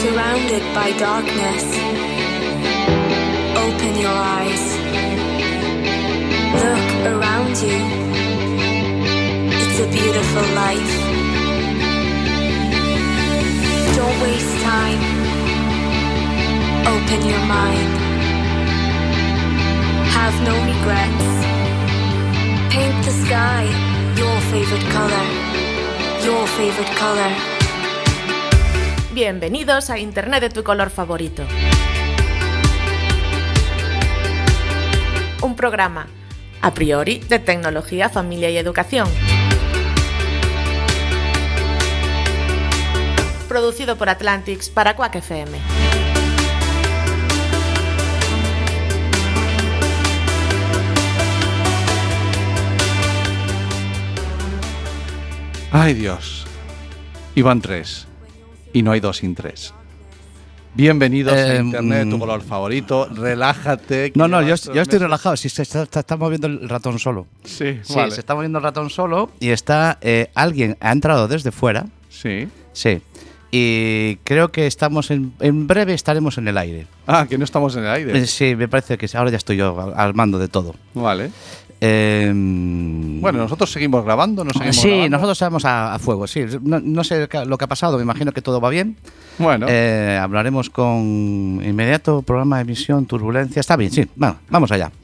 surrounded by darkness, Bienvenidos a Internet de tu color favorito. Un programa, a priori, de tecnología, familia y educación. Producido por Atlantics para Quack FM. Ay Dios. Iban tres. Y no hay dos sin tres. Bienvenidos a Eh, Internet, tu color favorito. Relájate. No, no, yo, estoy relajado. Si se está, está- está moviendo el ratón solo. Sí, Sí, vale. se está moviendo el ratón solo y está eh, alguien ha entrado desde fuera. Sí. Sí. Y creo que estamos en, en breve estaremos en el aire. Ah, que no estamos en el aire. Eh, Sí, me parece que ahora ya estoy yo al, al mando de todo. Vale. Eh, Bueno, nosotros seguimos grabando, no seguimos sí, grabando? nosotros estamos a, a fuego, sí. No, no sé lo que ha pasado, me imagino que todo va bien. Bueno, Eh, hablaremos con inmediato programa de emisión, turbulencia. Está bien, sí. Bueno, vamos allá.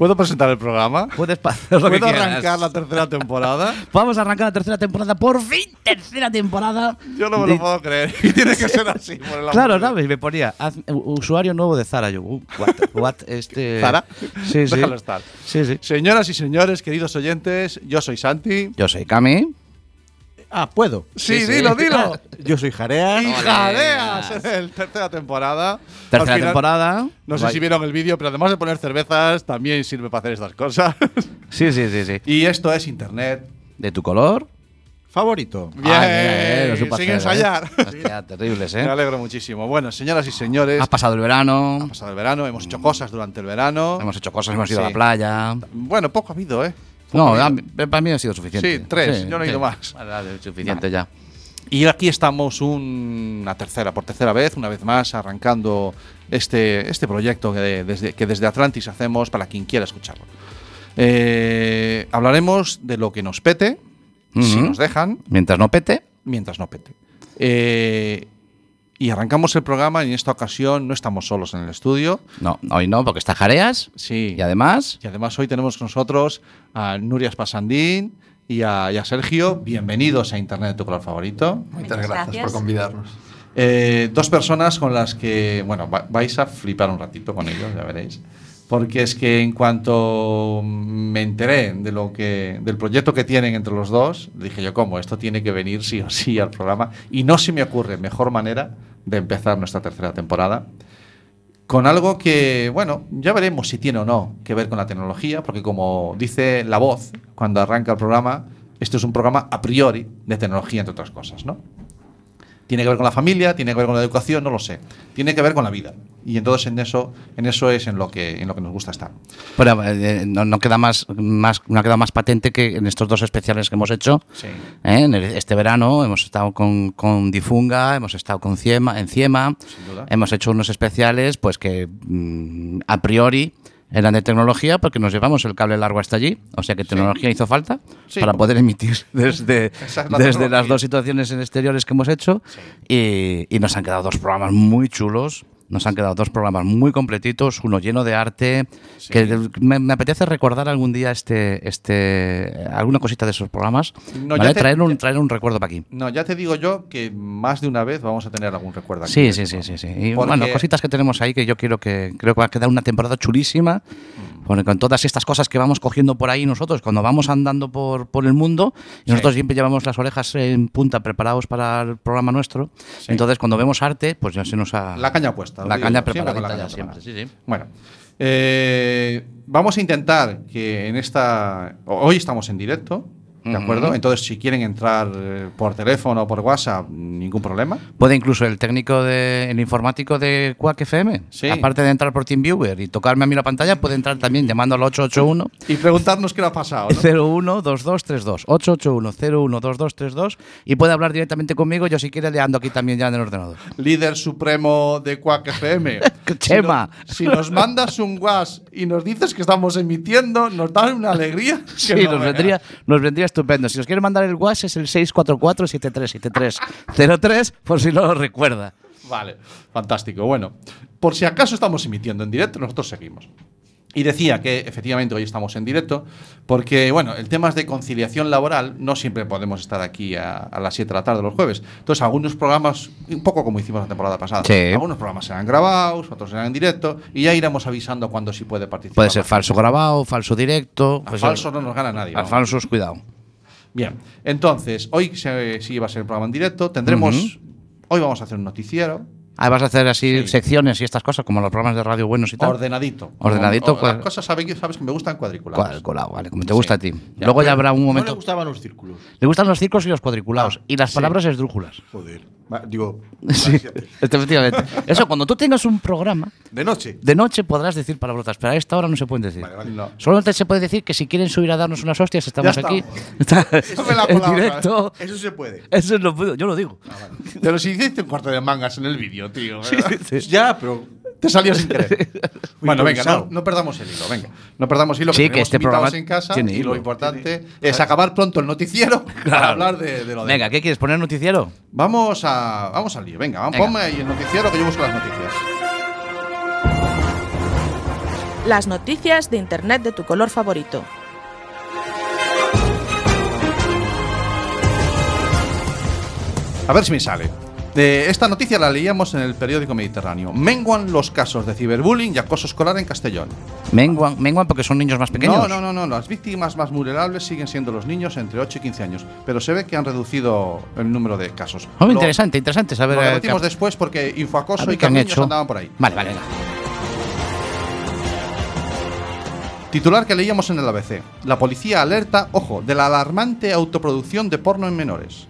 ¿puedo presentar el programa? Puedes hacer lo que ¿Puedo quieras. arrancar la tercera temporada? Vamos a arrancar la tercera temporada. Por fin, tercera temporada. Yo no me De- lo puedo creer. Y tiene que ser así. por el amor Claro. ¿sabes? Me ponía haz- usuario nuevo de Zara. Yo, uh, what, what, este. ¿Zara? Sí, sí. Déjalo estar. Sí, sí. Señoras y señores, queridos oyentes, yo soy Santi. Yo soy Cami. Ah, puedo. Sí, Sí, sí. dilo, dilo. Yo soy Jarea. Y jadeas en la tercera temporada. Tercera Al final, temporada. No sé Vaya. si vieron el vídeo, pero además de poner cervezas, también sirve para hacer estas cosas. Sí, sí, sí, sí. y esto es Internet. ¿De tu color? Favorito. Bien, Ah, bien, lo supo sin hacer, ensayar. ¿eh? Hostia, terribles, Me ¿eh? alegro muchísimo. Bueno, señoras y señores, Has pasado el verano. ha pasado el verano, hemos hecho cosas durante el verano. Hemos hecho cosas, hemos ido a la playa. Bueno, poco ha habido, ¿eh? No, para mí ha sido suficiente. Sí, tres, yo no he ido más. Vale, vale, suficiente ya. Y aquí estamos un- una tercera, por tercera vez, una vez más, arrancando este, este proyecto que desde, que desde Atlantis hacemos para quien quiera escucharlo. Eh, hablaremos de lo que nos pete, si nos dejan, Mientras no pete. mientras no pete. Eh, y arrancamos el programa y en esta ocasión no estamos solos en el estudio. No, hoy no, porque está Jareas. Sí. Y además. Y además hoy tenemos con nosotros a Nuria Spasandín y a, y a Sergio. Bienvenidos a Internet de tu color favorito. Muchas gracias, por convidarnos. Eh, dos personas con las que, bueno, va- vais a flipar un ratito con ellos, ya veréis. Porque es que en cuanto me enteré de lo que, del proyecto que tienen entre los dos, dije yo, ¿cómo? Esto tiene que venir sí o sí al programa. Y no se me ocurre mejor manera de empezar nuestra tercera temporada con algo que, bueno, ya veremos si tiene o no que ver con la tecnología, porque como dice la voz cuando arranca el programa, esto es un programa a priori de tecnología, entre otras cosas, ¿no? Tiene que ver con la familia, tiene que ver con la educación, no lo sé. Tiene que ver con la vida. Y entonces en eso, en eso es en lo que, en lo que nos gusta estar. Pero eh, no, no queda más, más, no ha quedado más patente que en estos dos especiales que hemos hecho. Sí. ¿eh? En el- este verano hemos estado con, con Difunga, hemos estado con Ciema, en Ciema. Sin duda. Hemos hecho unos especiales pues que mm, a priori eran de tecnología porque nos llevamos el cable largo hasta allí. O sea que tecnología hizo falta Sí, para poder emitir desde, desde las dos situaciones en exteriores que hemos hecho. Y, y nos han quedado dos programas muy chulos. Nos han quedado dos programas muy completitos, uno lleno de arte. Que me, me apetece recordar algún día este, este, alguna cosita de esos programas. No, ¿vale? ya te- traer, un, traer un recuerdo para aquí. No, ya te digo yo que más de una vez vamos a tener algún recuerdo aquí. Sí, sí, sí, sí, sí. Y Porque- bueno, cositas que tenemos ahí que yo quiero que creo que va a quedar una temporada chulísima. Mm. Porque con todas estas cosas que vamos cogiendo por ahí nosotros, cuando vamos andando por, por el mundo, y nosotros siempre llevamos las orejas en punta preparados para el programa nuestro. Entonces, cuando vemos arte, pues ya se nos ha. La caña puesta. La caña siempre la siempre. preparada. Sí, sí. Bueno, eh, vamos a intentar que en esta. Hoy estamos en directo, ¿De acuerdo? Entonces, si quieren entrar eh, por teléfono o por WhatsApp, ningún problema. Puede incluso el técnico, de, el informático de Quack FM, Sí. aparte de entrar por TeamViewer y tocarme a mí la pantalla, puede entrar también llamando al 881 Y preguntarnos qué le ha pasado. ¿no? 012232 881 012232 y puede hablar directamente conmigo. Yo si quiere le ando aquí también ya en el ordenador. Líder supremo de Quack FM. Chema. Si, no- si nos mandas un WhatsApp y nos dices que estamos emitiendo, nos da una alegría. Sí, no nos vendría, nos vendría estupendo. Si os quiere mandar el WhatsApp es el 644-737303, por si no lo recuerda. Vale, fantástico. Bueno, por si acaso estamos emitiendo en directo, nosotros seguimos. Y decía que efectivamente hoy estamos en directo, porque bueno, el tema es de conciliación laboral, no siempre podemos estar aquí a, a las 7 de la tarde los jueves. Entonces, algunos programas, un poco como hicimos la temporada pasada, Sí. algunos programas serán grabados, otros serán en directo, y ya iremos avisando cuando sí puede participar. Puede ser falso grabado, falso directo. A pues, falsos no nos gana nadie. A falsos, cuidado. Bien, entonces, hoy se- sí va a ser el programa en directo, tendremos, hoy vamos a hacer un noticiero, Ah, vas a hacer así Sí. secciones y estas cosas, como los programas de radio buenos y tal. ordenadito. Ordenadito, Como- las pues- cosas sabes que, sabes que me gustan cuadriculados. Cuadriculado, vale, como te Sí. gusta a ti. Ya, Luego ya habrá un No le momento. gustaban los círculos. le gustan los círculos y los cuadriculados. Ah, y las sí. palabras esdrújulas. Joder. Digo, Sí, efectivamente. Eso, cuando tú tengas un programa, de noche. de noche podrás decir palabrotas, pero a esta hora no se pueden decir. Vale, vale. No. Solamente se puede decir que si quieren subir a darnos unas hostias, estamos Ya aquí. Eso me la en directo. Eso se puede. Eso es lo puedo, yo lo digo. Pero si hiciste un cuarto de mangas en el vídeo, tío. Ya, pero. Te salió sin querer. bueno, venga, no, no perdamos el hilo, venga. No perdamos hilo, Sí, que tenemos este programa en casa tiene y lo hilo. importante es acabar pronto el noticiero para hablar de, de lo de Venga, ¿qué quieres poner noticiero? Vamos a vamos al lío, venga, vamos, Venga. ponme ahí el noticiero que yo busco las noticias. Las noticias de Internet de tu color favorito. A ver si me sale. Eh, esta noticia la leíamos en el periódico Mediterráneo. Menguan los casos de ciberbullying y acoso escolar en Castellón. Menguan, menguan porque son niños más pequeños. No, no, no, no. Las víctimas más vulnerables siguen siendo los niños entre 8 y 15 años. Pero se ve que han reducido el número de casos. Oh, Lo- interesante, interesante saber. Lo eh, repetimos después porque Infoacoso y Carniños hecho. andaban por ahí. Vale, vale, venga. Titular que leíamos en el ABC. La policía alerta, ojo, de la alarmante autoproducción de porno en menores.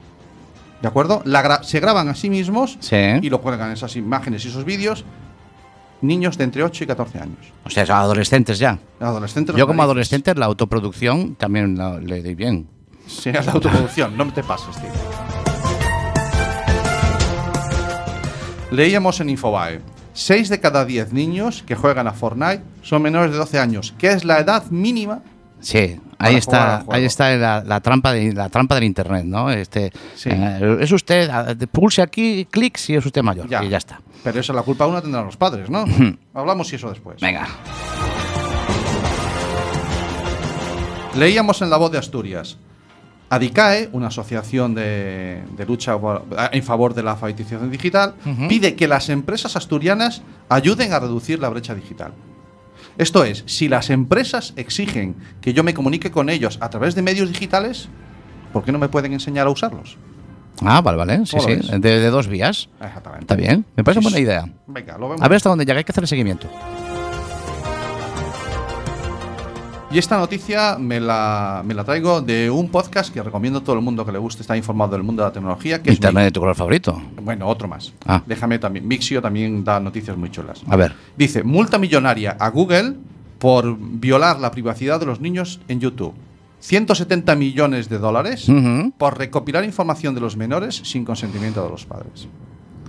¿De acuerdo? La gra- se graban a sí mismos Sí. y lo cuelgan esas imágenes y esos vídeos niños de entre 8 y 14 años. O sea, adolescentes ya. Adolescentes. Yo como adolescente la autoproducción también la- le doy bien. Sí, es la autoproducción, no te pases, tío. Leíamos en Infobae. 6 de cada 10 niños que juegan a Fortnite son menores de 12 años, que es la edad mínima. Sí, ahí está, ahí está la, la trampa de, la trampa del internet, ¿no? Este, Sí. eh, es usted, ah, pulse aquí, clic si es usted mayor y ya está. Pero eso la culpa una tendrán los padres, ¿no? Hablamos y eso después. Venga. Leíamos en La Voz de Asturias. ADICAE, una asociación de, de lucha por- en favor de la alfabetización digital, pide que las empresas asturianas ayuden a reducir la brecha digital. Esto es, si las empresas exigen que yo me comunique con ellos a través de medios digitales, ¿por qué no me pueden enseñar a usarlos? Ah, vale, vale. Sí, ¿Cómo lo sí. De, de dos vías. Exactamente. Está bien. Me parece Sí, buena idea. Venga, lo vemos. A ver hasta dónde llega. Hay que hacer el seguimiento. Y esta noticia me la, me la traigo de un podcast que recomiendo a todo el mundo que le guste estar informado del mundo de la tecnología, que Internet es de tu color favorito. Bueno, otro más. Ah. Déjame también. Mixio también da noticias muy chulas. A ver. Dice, multa millonaria a Google por violar la privacidad de los niños en YouTube. 170 millones de dólares por recopilar información de los menores sin consentimiento de los padres.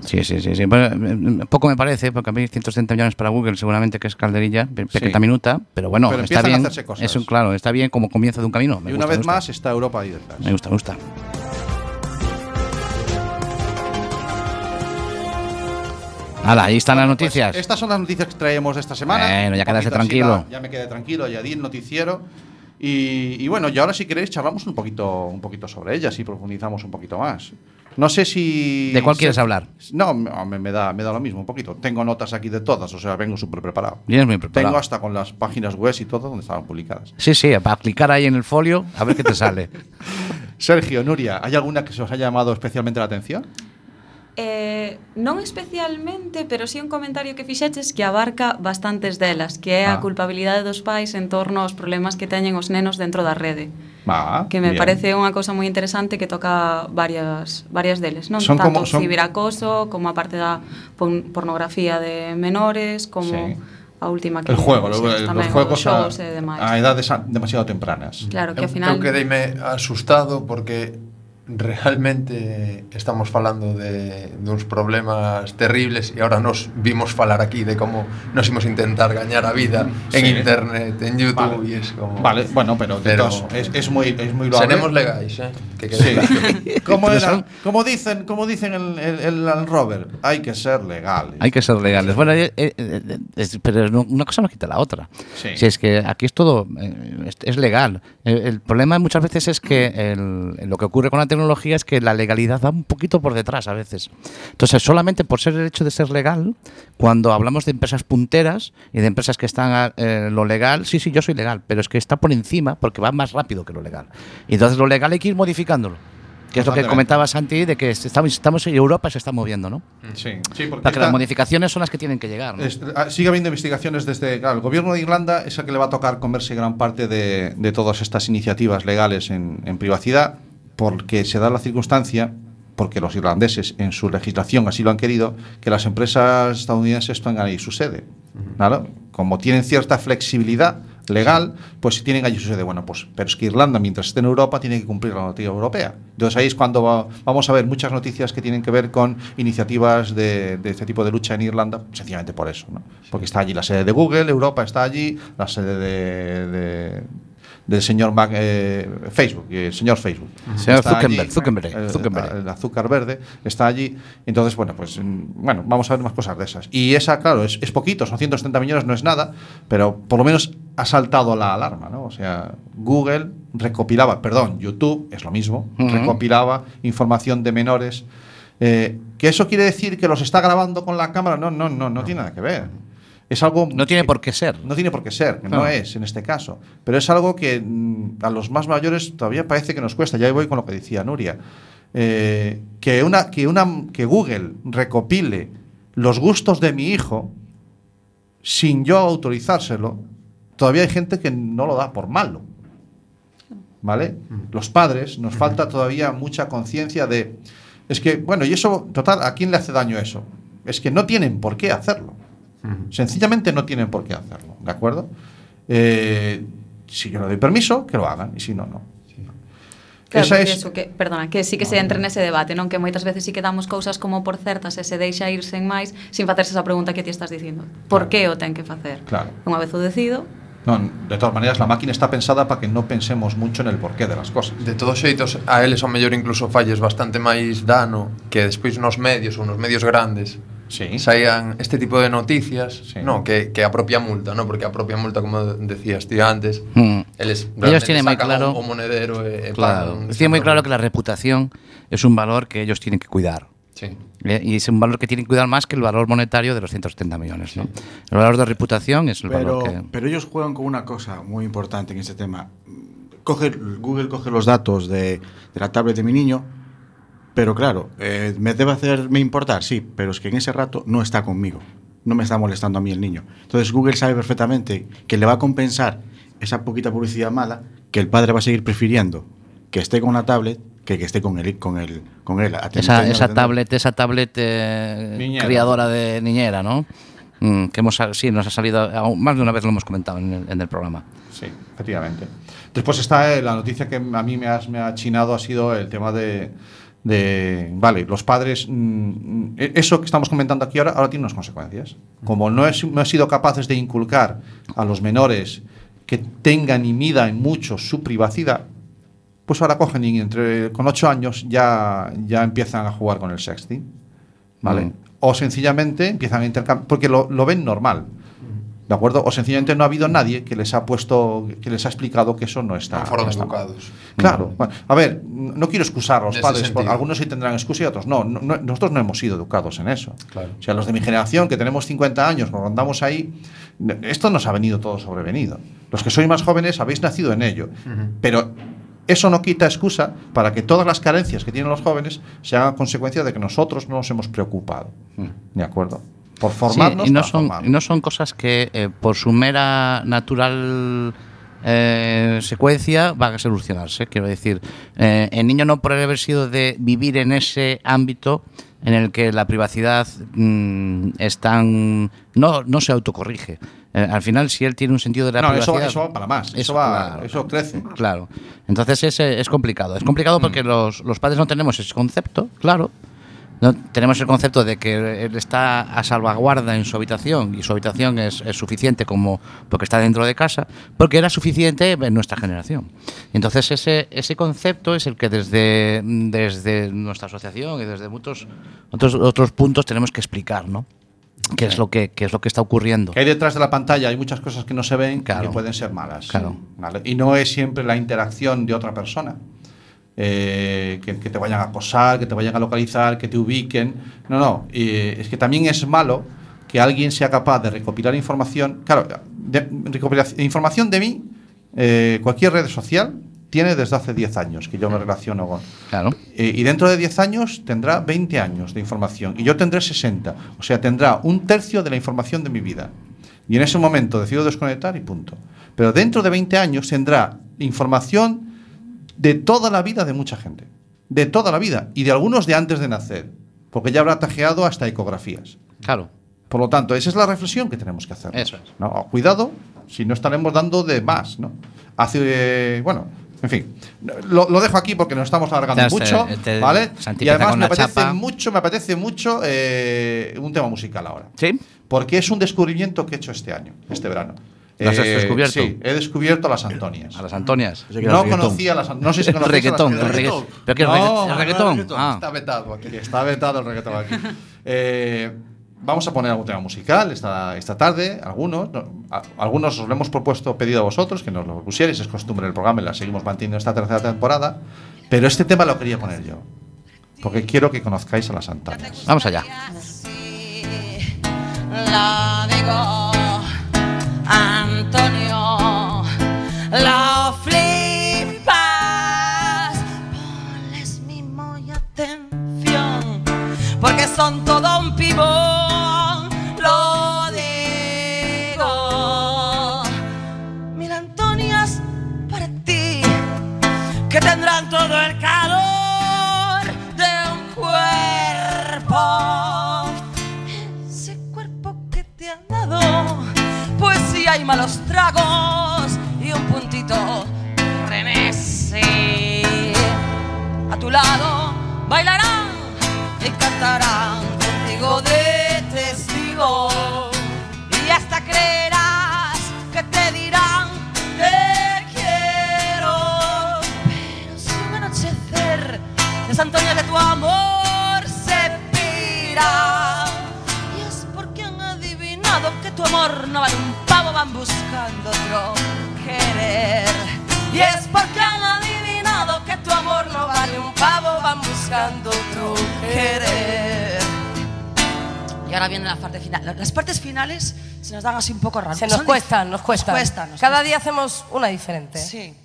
Sí, sí, sí. sí. Bueno, eh, poco me parece, porque a mí 170 millones para Google seguramente que es calderilla, pe- pequeña minuta, pero bueno, Pero está a bien. hacerse cosas. Es un, claro, está bien como comienzo de un camino. Me y gusta, una vez gusta. más está Europa ahí detrás. Me gusta, me gusta. Hala, ahí están las Bueno, pues, noticias. estas son las noticias que traemos esta semana. Bueno, ya quedaste así tranquilo. ya me quedé tranquilo, ya di el noticiero. Y, y bueno, y ahora si queréis charlamos un poquito, un poquito sobre ellas y profundizamos un poquito más. No sé si... ¿De cuál quieres hablar? No, me, me da, me da lo mismo, un poquito. Tengo notas aquí de todas, o sea, vengo súper preparado. Vienes muy preparado. Tengo hasta con las páginas web y todo donde estaban publicadas. Sí, sí, para clicar ahí en el folio, a ver qué te sale. Sergio, Nuria, ¿hay alguna que se os haya llamado especialmente la atención? eh, non especialmente, pero sí un comentario que fixeches que abarca bastantes delas, que é ah. a culpabilidade dos pais en torno aos problemas que teñen os nenos dentro da rede. Ah, que me bien. parece unha cosa moi interesante que toca varias varias deles, non? Son Tanto como, son... ciberacoso, como a parte da pornografía de menores, como sí. a última que... El juego, lo, el, tamén, los juegos os xogos a, e demais. a edades demasiado tempranas. Claro, que ao final... Eu quedeime asustado porque realmente estamos falando de, de uns problemas terribles e ahora nos vimos falar aquí de como nos imos intentar gañar a vida en Sí. internet, en YouTube Vale. y es como Vale, bueno, pero, Pero- es, es muy, es muy loable. seremos legais, eh? Que quede Sí. como, era- como dicen, como dicen el, el, el Land Rover, hay que ser legales. Hay que ser legales. Bueno, eh, eh, eh, es- pero una cosa no quita la otra. Sí. Si es que aquí es todo, eh, es, es legal. El, el problema muchas veces es que el- lo que ocurre con la tecnología es que la legalidad va un poquito por detrás a veces. Entonces, solamente por ser el hecho de ser legal, cuando hablamos de empresas punteras y de empresas que están a eh, lo legal, sí, sí, yo soy legal, pero es que está por encima porque va más rápido que lo legal. Y entonces lo legal hay que ir modificándolo. Que es lo que comentaba Santi, de que estamos, estamos en Europa se está moviendo, ¿no? Sí, sí, porque Para que las modificaciones son las que tienen que llegar. ¿no? es- ah, sigue habiendo investigaciones desde. Claro, el gobierno de Irlanda es el que le va a tocar comerse gran parte de, de todas estas iniciativas legales en, en privacidad, porque se da la circunstancia, porque los irlandeses en su legislación así lo han querido, que las empresas estadounidenses tengan ahí su sede. Claro, como tienen cierta flexibilidad legal, pues si tienen allí su sede. Bueno, pues, pero es que Irlanda, mientras esté en Europa, tiene que cumplir la normativa europea. Entonces ahí es cuando va- vamos a ver muchas noticias que tienen que ver con iniciativas de, de este tipo de lucha en Irlanda, sencillamente por eso, ¿no? Porque está allí la sede de Google, Europa está allí, la sede de, de- del señor Mac- eh, Facebook, eh, el señor Facebook. Señor Está Zuckerberg, allí, Zuckerberg, eh, Zuckerberg. el azúcar verde está allí. Entonces, bueno, pues mm, bueno, vamos a ver más cosas de esas. Y esa, claro, es, es poquito, son 170 millones, no es nada, pero por lo menos ha saltado la alarma, ¿no? O sea, Google recopilaba, perdón, YouTube es lo mismo, recopilaba información de menores. Eh, ¿Que eso quiere decir que los está grabando con la cámara? No, no, no, no tiene nada que ver. Es algo No tiene que- por qué ser. no tiene por qué ser, que no es en este caso. Pero es algo que mm, a los más mayores todavía parece que nos cuesta. Ya voy con lo que decía Nuria. Eh, que, una, que, una, que Google recopile los gustos de mi hijo sin yo autorizárselo, todavía hay gente que no lo da por malo. ¿Vale? Los padres nos falta todavía mucha conciencia de. Es que, bueno, y eso, total, ¿a quién le hace daño eso? Es que no tienen por qué hacerlo. Sencillamente no tienen por qué hacerlo, ¿de acuerdo? Eh, si yo le doy permiso, que lo hagan, y si no, no. Claro, Esa es... eso, que, perdona, que sí que se entra nese debate, non? Que moitas veces sí que damos cousas como por certas e se deixa ir sen máis sin facerse esa pregunta que ti estás dicindo. Por claro. que o ten que facer? Claro. Unha vez o decido, No, de todas maneras, la máquina está pensada para que no pensemos mucho en el porqué de las cosas. De todos xeitos, a eles ao mellor incluso falles bastante máis dano que despois nos medios ou nos medios grandes Sí. saían este tipo de noticias, Sí. no, que, que a propia multa, no, porque a propia multa, como decías ti antes, Mm. eles Ellos tienen muy claro- o, o monedero e, e Claro. muy claro que la reputación es un valor que ellos tienen que cuidar. Sí. ¿eh? Y es un valor que tienen que cuidar más que el valor monetario de los 170 millones. ¿no? El valor de reputación es el Pero, valor que. pero ellos juegan con una cosa muy importante en este tema. Coge, Google coge los datos de, de la tablet de mi niño, pero claro, eh, me debe hacerme importar, sí, pero es que en ese rato no está conmigo. No me está molestando a mí el niño. Entonces Google sabe perfectamente que le va a compensar esa poquita publicidad mala que el padre va a seguir prefiriendo que esté con la tablet que que esté con él, con él, con él Esa, esa tablet, esa tablet eh, criadora de niñera, ¿no? Mm, que hemos, sí, nos ha salido, aún más de una vez lo hemos comentado en el, en el programa. Sí, efectivamente. Después está eh, la noticia que a mí me, has- me ha chinado, ha sido el tema de, de, vale, los padres, mm, e- eso que estamos comentando aquí ahora, ahora tiene unas consecuencias. Como no, es, no he sido capaces de inculcar a los menores que tengan y midan mucho su privacidad, pues ahora cogen y entre, con ocho años ya, ya empiezan a jugar con el sexting. ¿Vale? Mm. O sencillamente empiezan a intercambiar, porque lo, lo ven normal. ¿De acuerdo? O sencillamente no ha habido nadie que les ha puesto, que les ha explicado que eso no está. Non foron no educados. Claro. Bueno, a ver, no quiero excusar a los padres, porque algunos sí tendrán excusa y otros no. No- no- Nosotros no hemos sido educados en eso. Claro. O sea, los de mi generación, que tenemos 50 años, nos rondamos ahí, esto nos ha venido todo sobrevenido. Los que sois más jóvenes habéis nacido en ello. Pero Eso no quita excusa para que todas las carencias que tienen los jóvenes sean consecuencia de que nosotros no nos hemos preocupado. ¿De acuerdo? Por formarnos. Mm. Sí, y no son, formarnos. y no son cosas que eh, por su mera natural eh, secuencia van a solucionarse. Quiero decir, eh, el niño no por haber sido de vivir en ese ámbito en el que la privacidad mm, es tan- no, no se autocorrige. Eh, al final, si él tiene un sentido de la No, eso, privacidad... eso va para más. Eso, Eso, va, claro. eso crece. Claro. Entonces es, es complicado. Es complicado Mm. porque los, los padres no tenemos ese concepto, claro. No tenemos el concepto de que él está a salvaguarda en su habitación y su habitación es, es suficiente como porque está dentro de casa, porque era suficiente en nuestra generación. Entonces ese, ese concepto es el que desde, desde nuestra asociación y desde muchos otros, otros puntos tenemos que explicar, ¿no? ¿Qué es lo que, qué es lo que está ocurriendo? Que hay detrás de la pantalla hay muchas cosas que no se ven Claro. que pueden ser malas. Claro. ¿vale? Y no es siempre la interacción de otra persona. Eh, que, que te vayan a acosar, que te vayan a localizar, que te ubiquen. No, no. eh, es que también es malo que alguien sea capaz de recopilar información. Claro, de, recopilar información de mí, eh, cualquier red social tiene desde hace 10 años que yo me relaciono con. Claro. Eh, y dentro de 10 años tendrá 20 años de información y yo tendré 60. O sea, tendrá un tercio de la información de mi vida. Y en ese momento decido desconectar y punto. Pero dentro de 20 años tendrá información de toda la vida de mucha gente. De toda la vida. Y de algunos de antes de nacer. Porque ya habrá tajeado hasta ecografías. Claro. Por lo tanto, esa es la reflexión que tenemos que hacer. Eso es. ¿no? Cuidado, si no estaremos dando de más, ¿no? Hace, eh, bueno, en fin, lo, lo dejo aquí porque nos estamos alargando mucho, ¿vale? Y además me apetece chapa. mucho, me apetece mucho eh, un tema musical ahora. ¿Sí? Porque es un descubrimiento que he hecho este año, este verano. ¿Lo has descubierto? Sí, he descubierto las Antonias. A las Antonias. Que era No el reggaetón. conocía las No sé si El conocéis a las reggaetón, el reggaetón. ¿Pero qué? No, ¿El no, reggaetón? reggaetón. Ah. Está vetado aquí. Que está vetado el reggaetón aquí. Eh, vamos a poner algún tema musical esta, esta tarde, algunos. no, a- algunos os lo hemos propuesto, pedido a vosotros, que nos lo pusierais, es costumbre del programa y la seguimos manteniendo esta tercera temporada. Pero este tema lo quería poner yo, porque quiero que conozcáis a las Antonias. Vamos allá. Lo digo, lo flipas. Ponles mimo y atención, porque son todo un pibón. Lo digo, mil Antonias para ti, que tendrán todo el calor de un cuerpo ese cuerpo que te han dado. Pues si hay malos tragos bailarán y cantarán contigo de testigo. Y hasta creerás que te dirán te quiero. Pero si un anochecer de Antonio de tu amor se pira. Y es porque han adivinado que tu amor no vale un pavo, van buscando otro querer. Pavo, van buscando otro querer. Y ahora viene la parte final. Las partes finales se nos dan así un poco raras. Se nos Son cuestan, nos cuestan. cuestan, nos Cada cuestan. día hacemos una diferente. Sí.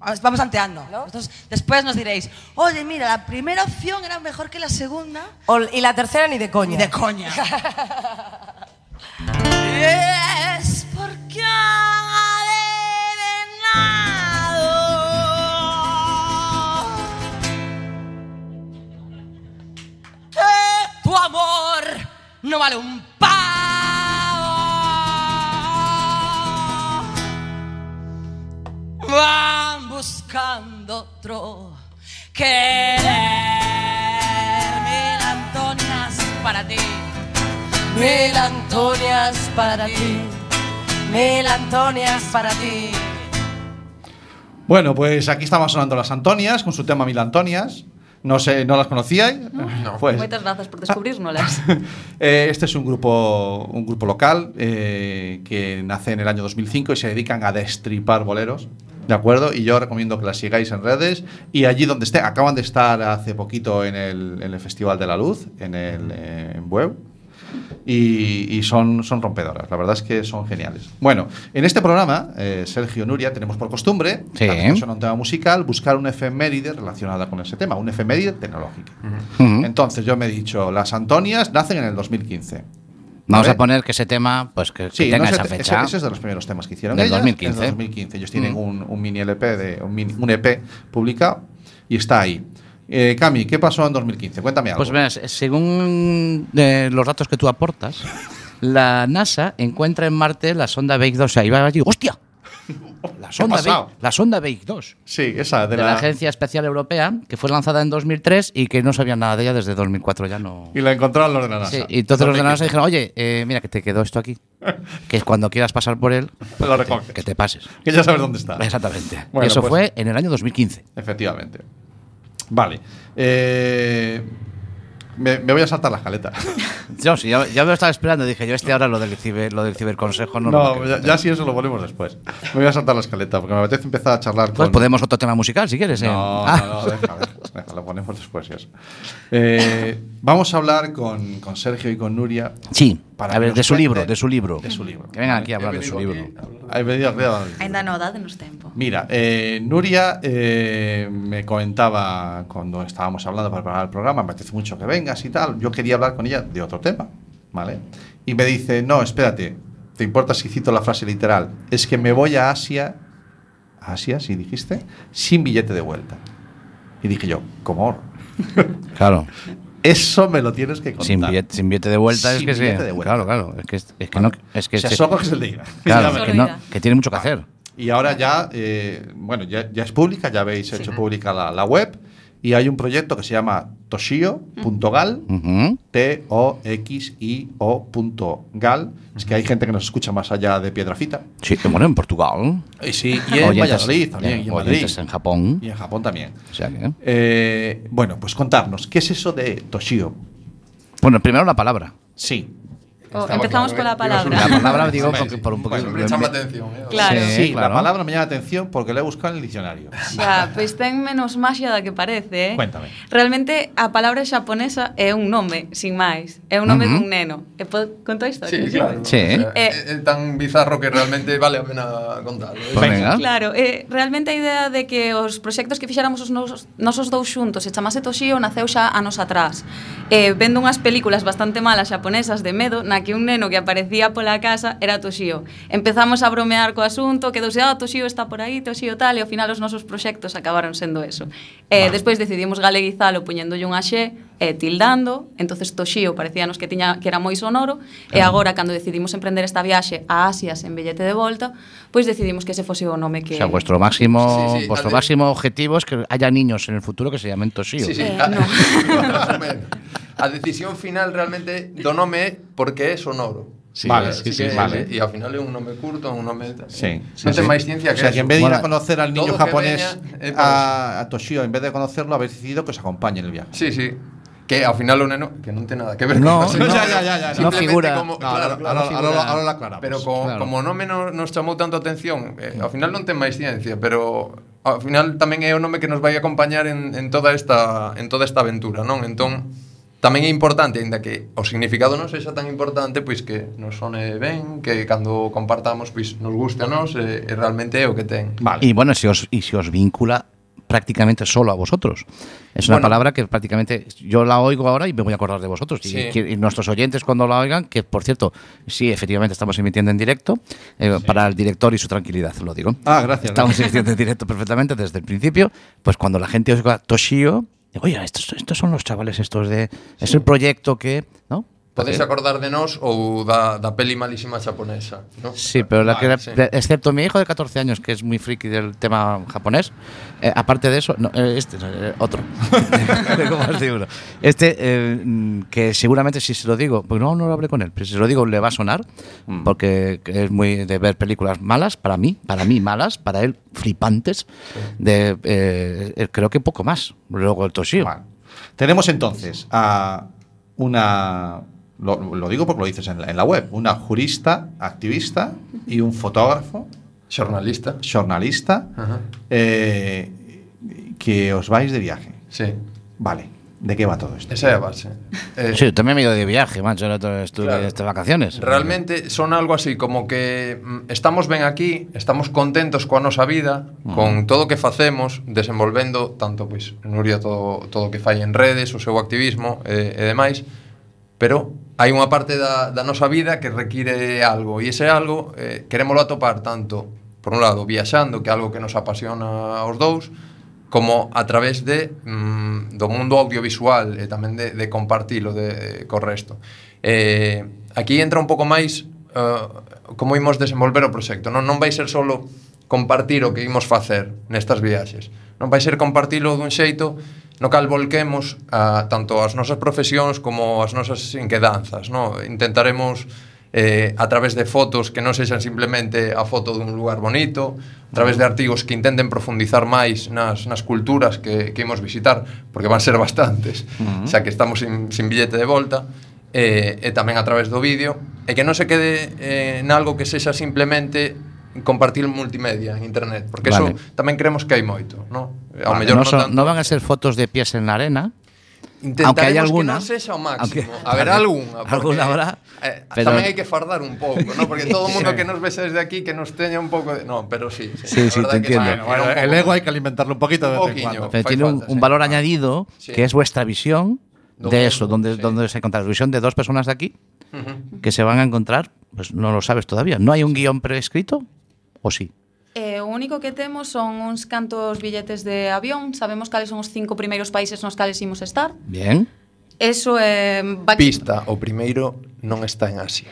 Vamos- Vamos tanteando. ¿No? Entonces, después nos diréis, oye, mira, la primera opción era mejor que la segunda. O- y la tercera ni de coña. Ni de coña. es porque no vale un pavo. Van buscando otro querer. Mil Antonias para ti. Mil Antonias para ti. Mil Antonias para ti. Bueno, pues aquí estamos sonando las Antonias con su tema Mil Antonias. No sé, ¿no las conocíais? Pues, Moitas grazas por descubrirnolas. Eh, este es un grupo, un grupo local eh, que nace en el año 2005 y se dedican a destripar boleros. ¿De acuerdo? Y yo recomiendo que las sigáis en redes. Y allí donde estén, acaban de estar hace poquito en el, en el Festival de la Luz, en el en Bueu. Y, y son, son rompedoras, la verdad es que son geniales. Bueno, en este programa, eh, Sergio Nuria, tenemos por costumbre, Sí. que suena un tema musical, buscar una efeméride relacionada con ese tema, una efeméride tecnológica. Ujú. Entonces yo me he dicho, las Antonias nacen en el 2015. Vamos ¿vale? a poner que ese tema, pues que, que Sí, tenga no, esa fecha. ese- ese es de los primeros temas que hicieron Del ellas, 2015. en el 2015. Ellos tienen Mm. un, un mini LP, de, un, mini- un EP publicado y está ahí. Eh, Cami, ¿qué pasó en 2015? Cuéntame algo. Pues verás, según eh, los datos que tú aportas, la NASA encuentra en Marte la sonda Vega 2. O sea, iba allí, ¡hostia! La sonda, pasado? Vega, la sonda Vega 2 sí, esa de, de la la, Agencia Espacial Europea, que fue lanzada en 2003 y que no sabían nada de ella desde 2004 ya no. Y la encontraron los de la NASA. Sí, y entonces los de la NASA 2015. dijeron, oye, eh, mira que te quedó esto aquí, que cuando quieras pasar por él, Lo recoges. que te pases. Que ya sabes dónde está. Exactamente. Bueno, eso pues- fue en el año 2015. Efectivamente. Vale. Eh, me, me voy a saltar la escaleta. Yo sí, ya, ya me lo estaba esperando. Dije yo, este ahora lo del, ciber, lo del ciberconsejo no, lo No, quiero ya, ya si eso lo ponemos después. Me voy a saltar la escaleta porque me apetece empezar a charlar Pues con. podemos otro tema musical si quieres. ¿eh? No, Ah. no, no, deja, deja, deja, lo ponemos después eso. Eh, vamos a hablar con, con Sergio y con Nuria. Sí, Para a ver, de su libro, de su libro. De su libro. Que vengan aquí a hablar He de su libro. arriba. Ainda no, dadenos tempo. Mira, eh, Nuria eh, me comentaba cuando estábamos hablando para preparar el programa, me apetece mucho que vengas y tal. Yo quería hablar con ella de otro tema, ¿vale? Y me dice, no, espérate, ¿te importa si cito la frase literal? Es que me voy a Asia, ¿a Asia, si dijiste, sin billete de vuelta. Y dije yo, ¿cómo? Claro, Eso me lo tienes que contar. sin billete, sin billete de vuelta es Sin que sí. Claro, claro. Es que, es, es que no. Es que, o sea, se- solo que se le diga. claro, que, no- que tiene mucho que hacer. Y ahora ya, eh, bueno, ya, ya es pública, ya habéis hecho pública la, la web y hay un proyecto que se llama toshio.gal, Ujú. T-O-X-I-O punto gal. Es que hay gente que nos escucha más allá de Piedrafita. Sí, bueno, en Portugal. Y sí, y en Oyentes- Valladolid también, y en Madrid. en Japón. Y en Japón también. O sea que- Eh, bueno, pues contarnos, ¿qué es eso de Toshio? Bueno, primero la palabra. Sí. Oh, empezamos claro, pola palabra. La palabra digo porque por un poquito. Bueno, me llama atención. Eh? Claro. Sí, sí claro. la palabra me llama la atención porque la he buscado en el diccionario. Xa, pois pues ten menos máxia da que parece, eh? Cuéntame. Realmente a palabra xaponesa é un nome, sin máis. É un nome uh -huh. dun neno. E pod conto a historia. Sí, claro. Sí. O sea, eh, é, é tan bizarro que realmente vale a pena contarlo. Eh? Pues venga. Claro, eh, realmente a idea de que os proxectos que fixáramos os nosos, nosos dous xuntos e chamase Toshio naceu xa anos atrás. Eh, vendo unhas películas bastante malas xaponesas de medo na que un neno que aparecía pola casa era Toshio. Empezamos a bromear co asunto, quedouse, ah, Toshio está por aí, Toshio tal, e ao final os nosos proxectos acabaron sendo eso. Eh. Despois decidimos galeguizalo poñéndolle un xe, e tildando, entonces Toshio parecíanos que tiña que era moi sonoro claro. e agora cando decidimos emprender esta viaxe a Asia sen billete de volta, pois decidimos que ese fose o nome que O sea, vuestro máximo sí, sí, vuestro máximo objetivo es que haya niños en el futuro que se llamen Toshio. Sí, sí. Eh, a... no. a decisión final realmente do nome porque é sonoro. Sí, vale, sí, sí, que, vale. E ao final é un nome curto, un nome... Sí, sí, non ten sí. máis ciencia que O sea, que en vez de ir a conocer al niño japonés veña, eh, pues, a, a Toshio, en vez de conocerlo, habéis decidido que os acompañe en el viaje. Sí, sí. Que ao final o neno que non ten nada que ver no, con no, ya, ya, ya, ya, no figura. Como, no, claro, claro, no figura. Ahora, ahora aclaramos. Pero co, claro. como o nome non nos chamou tanto atención, eh, ao final non ten máis ciencia, pero ao final tamén é o nome que nos vai acompañar en, en toda esta en toda esta aventura, non? Entón tamén é importante, aínda que o significado non sexa tan importante, pois que nos sone ben, que cando compartamos pois nos guste a nos, e, eh, e realmente é o que ten. Vale. E bueno, se os, e se os vincula prácticamente solo a vosotros. Es una Bueno. palabra que prácticamente yo la oigo ahora y me voy a acordar de vosotros. Y, Sí. que- y nuestros oyentes cuando la oigan, que por cierto, sí, efectivamente estamos emitiendo en directo, eh, para el director y su tranquilidad, lo digo. Ah, gracias. Estamos gracias. emitiendo en directo perfectamente desde el principio. Pues cuando la gente oiga Toshio, digo, oye, estos, estos son los chavales estos de... Es el proyecto que... ¿no? Podeis acordar de nós ou da, da peli malísima japonesa, ¿no? Sí, pero la que, Vale, sí. excepto mi hijo de 14 años, que es muy friki del tema japonés, eh, aparte de eso, no, eh, este, eh, otro. Este, eh, mm, que seguramente si se lo digo, pues no, no lo hablé con él, pero si se lo digo le va a sonar, Mm. porque es muy de ver películas malas, para mí, para mí malas, para él flipantes, de, creo que poco más. Luego el Toshio. Tenemos entonces a una. lo, lo, digo porque lo dices en la, en la, web, una jurista, activista y un fotógrafo. Jornalista. Jornalista, eh, que os vais de viaje. Sí. Vale. ¿De qué va todo esto? Esa é a base. Eh, sí, también me he ido de viaje, macho, el otro estuve claro. estas vacaciones. Realmente son algo así como que mm, estamos ben aquí, estamos contentos coa nosa vida, uh -huh. con todo o que facemos, desenvolvendo tanto, pois, pues, Nuria todo todo o que fai en redes, o seu activismo eh, e demais, pero hai unha parte da, da nosa vida que require algo e ese algo eh, queremoslo atopar tanto por un lado viaxando que é algo que nos apasiona aos dous como a través de mm, do mundo audiovisual e tamén de, de compartilo de, de, co resto. Eh, aquí entra un pouco máis uh, como imos desenvolver o proxecto. Non, non vai ser solo compartir o que imos facer nestas viaxes. Non vai ser compartilo dun xeito no cal volquemos a, tanto as nosas profesións como as nosas inquedanzas. No? Intentaremos eh, a través de fotos que non sexan simplemente a foto dun lugar bonito, a través de artigos que intenten profundizar máis nas, nas culturas que, que imos visitar, porque van ser bastantes, uh -huh. xa que estamos sin, sin billete de volta, eh, e tamén a través do vídeo, e que non se quede eh, en algo que sexa simplemente compartir multimedia en internet, porque Vale. eso tamén creemos que hai moito, ¿no? Ao Vale, mellor no, son- tanto- no van a ser fotos de pies en la arena. Intentaremos aunque hay alguna, que non sexa o máximo. aunque- algunha. porque, alguna habrá, Eh, pero- Tamén hai que fardar un pouco, ¿no? Porque todo o mundo que nos vese desde aquí que nos teña un pouco de... No, pero sí. Sí, sí, verdad te que entiendo. sí, Bueno, un el ego hay que alimentarlo un poquito de Un vez en cuando. Pero tiene un, falta, un sí. valor Ah. añadido Sí. que es vuestra visión Do de mundo, eso, donde, sí. donde se encuentra la visión de dos personas de aquí Ujú. que se van a encontrar, pues no lo sabes todavía. ¿No hay un guion preescrito? o sí? Eh, o único que temos son uns cantos billetes de avión, sabemos cales son os cinco primeiros países nos cales imos estar. Bien. Eso é... Eh, va... Pista, o primeiro non está en Asia.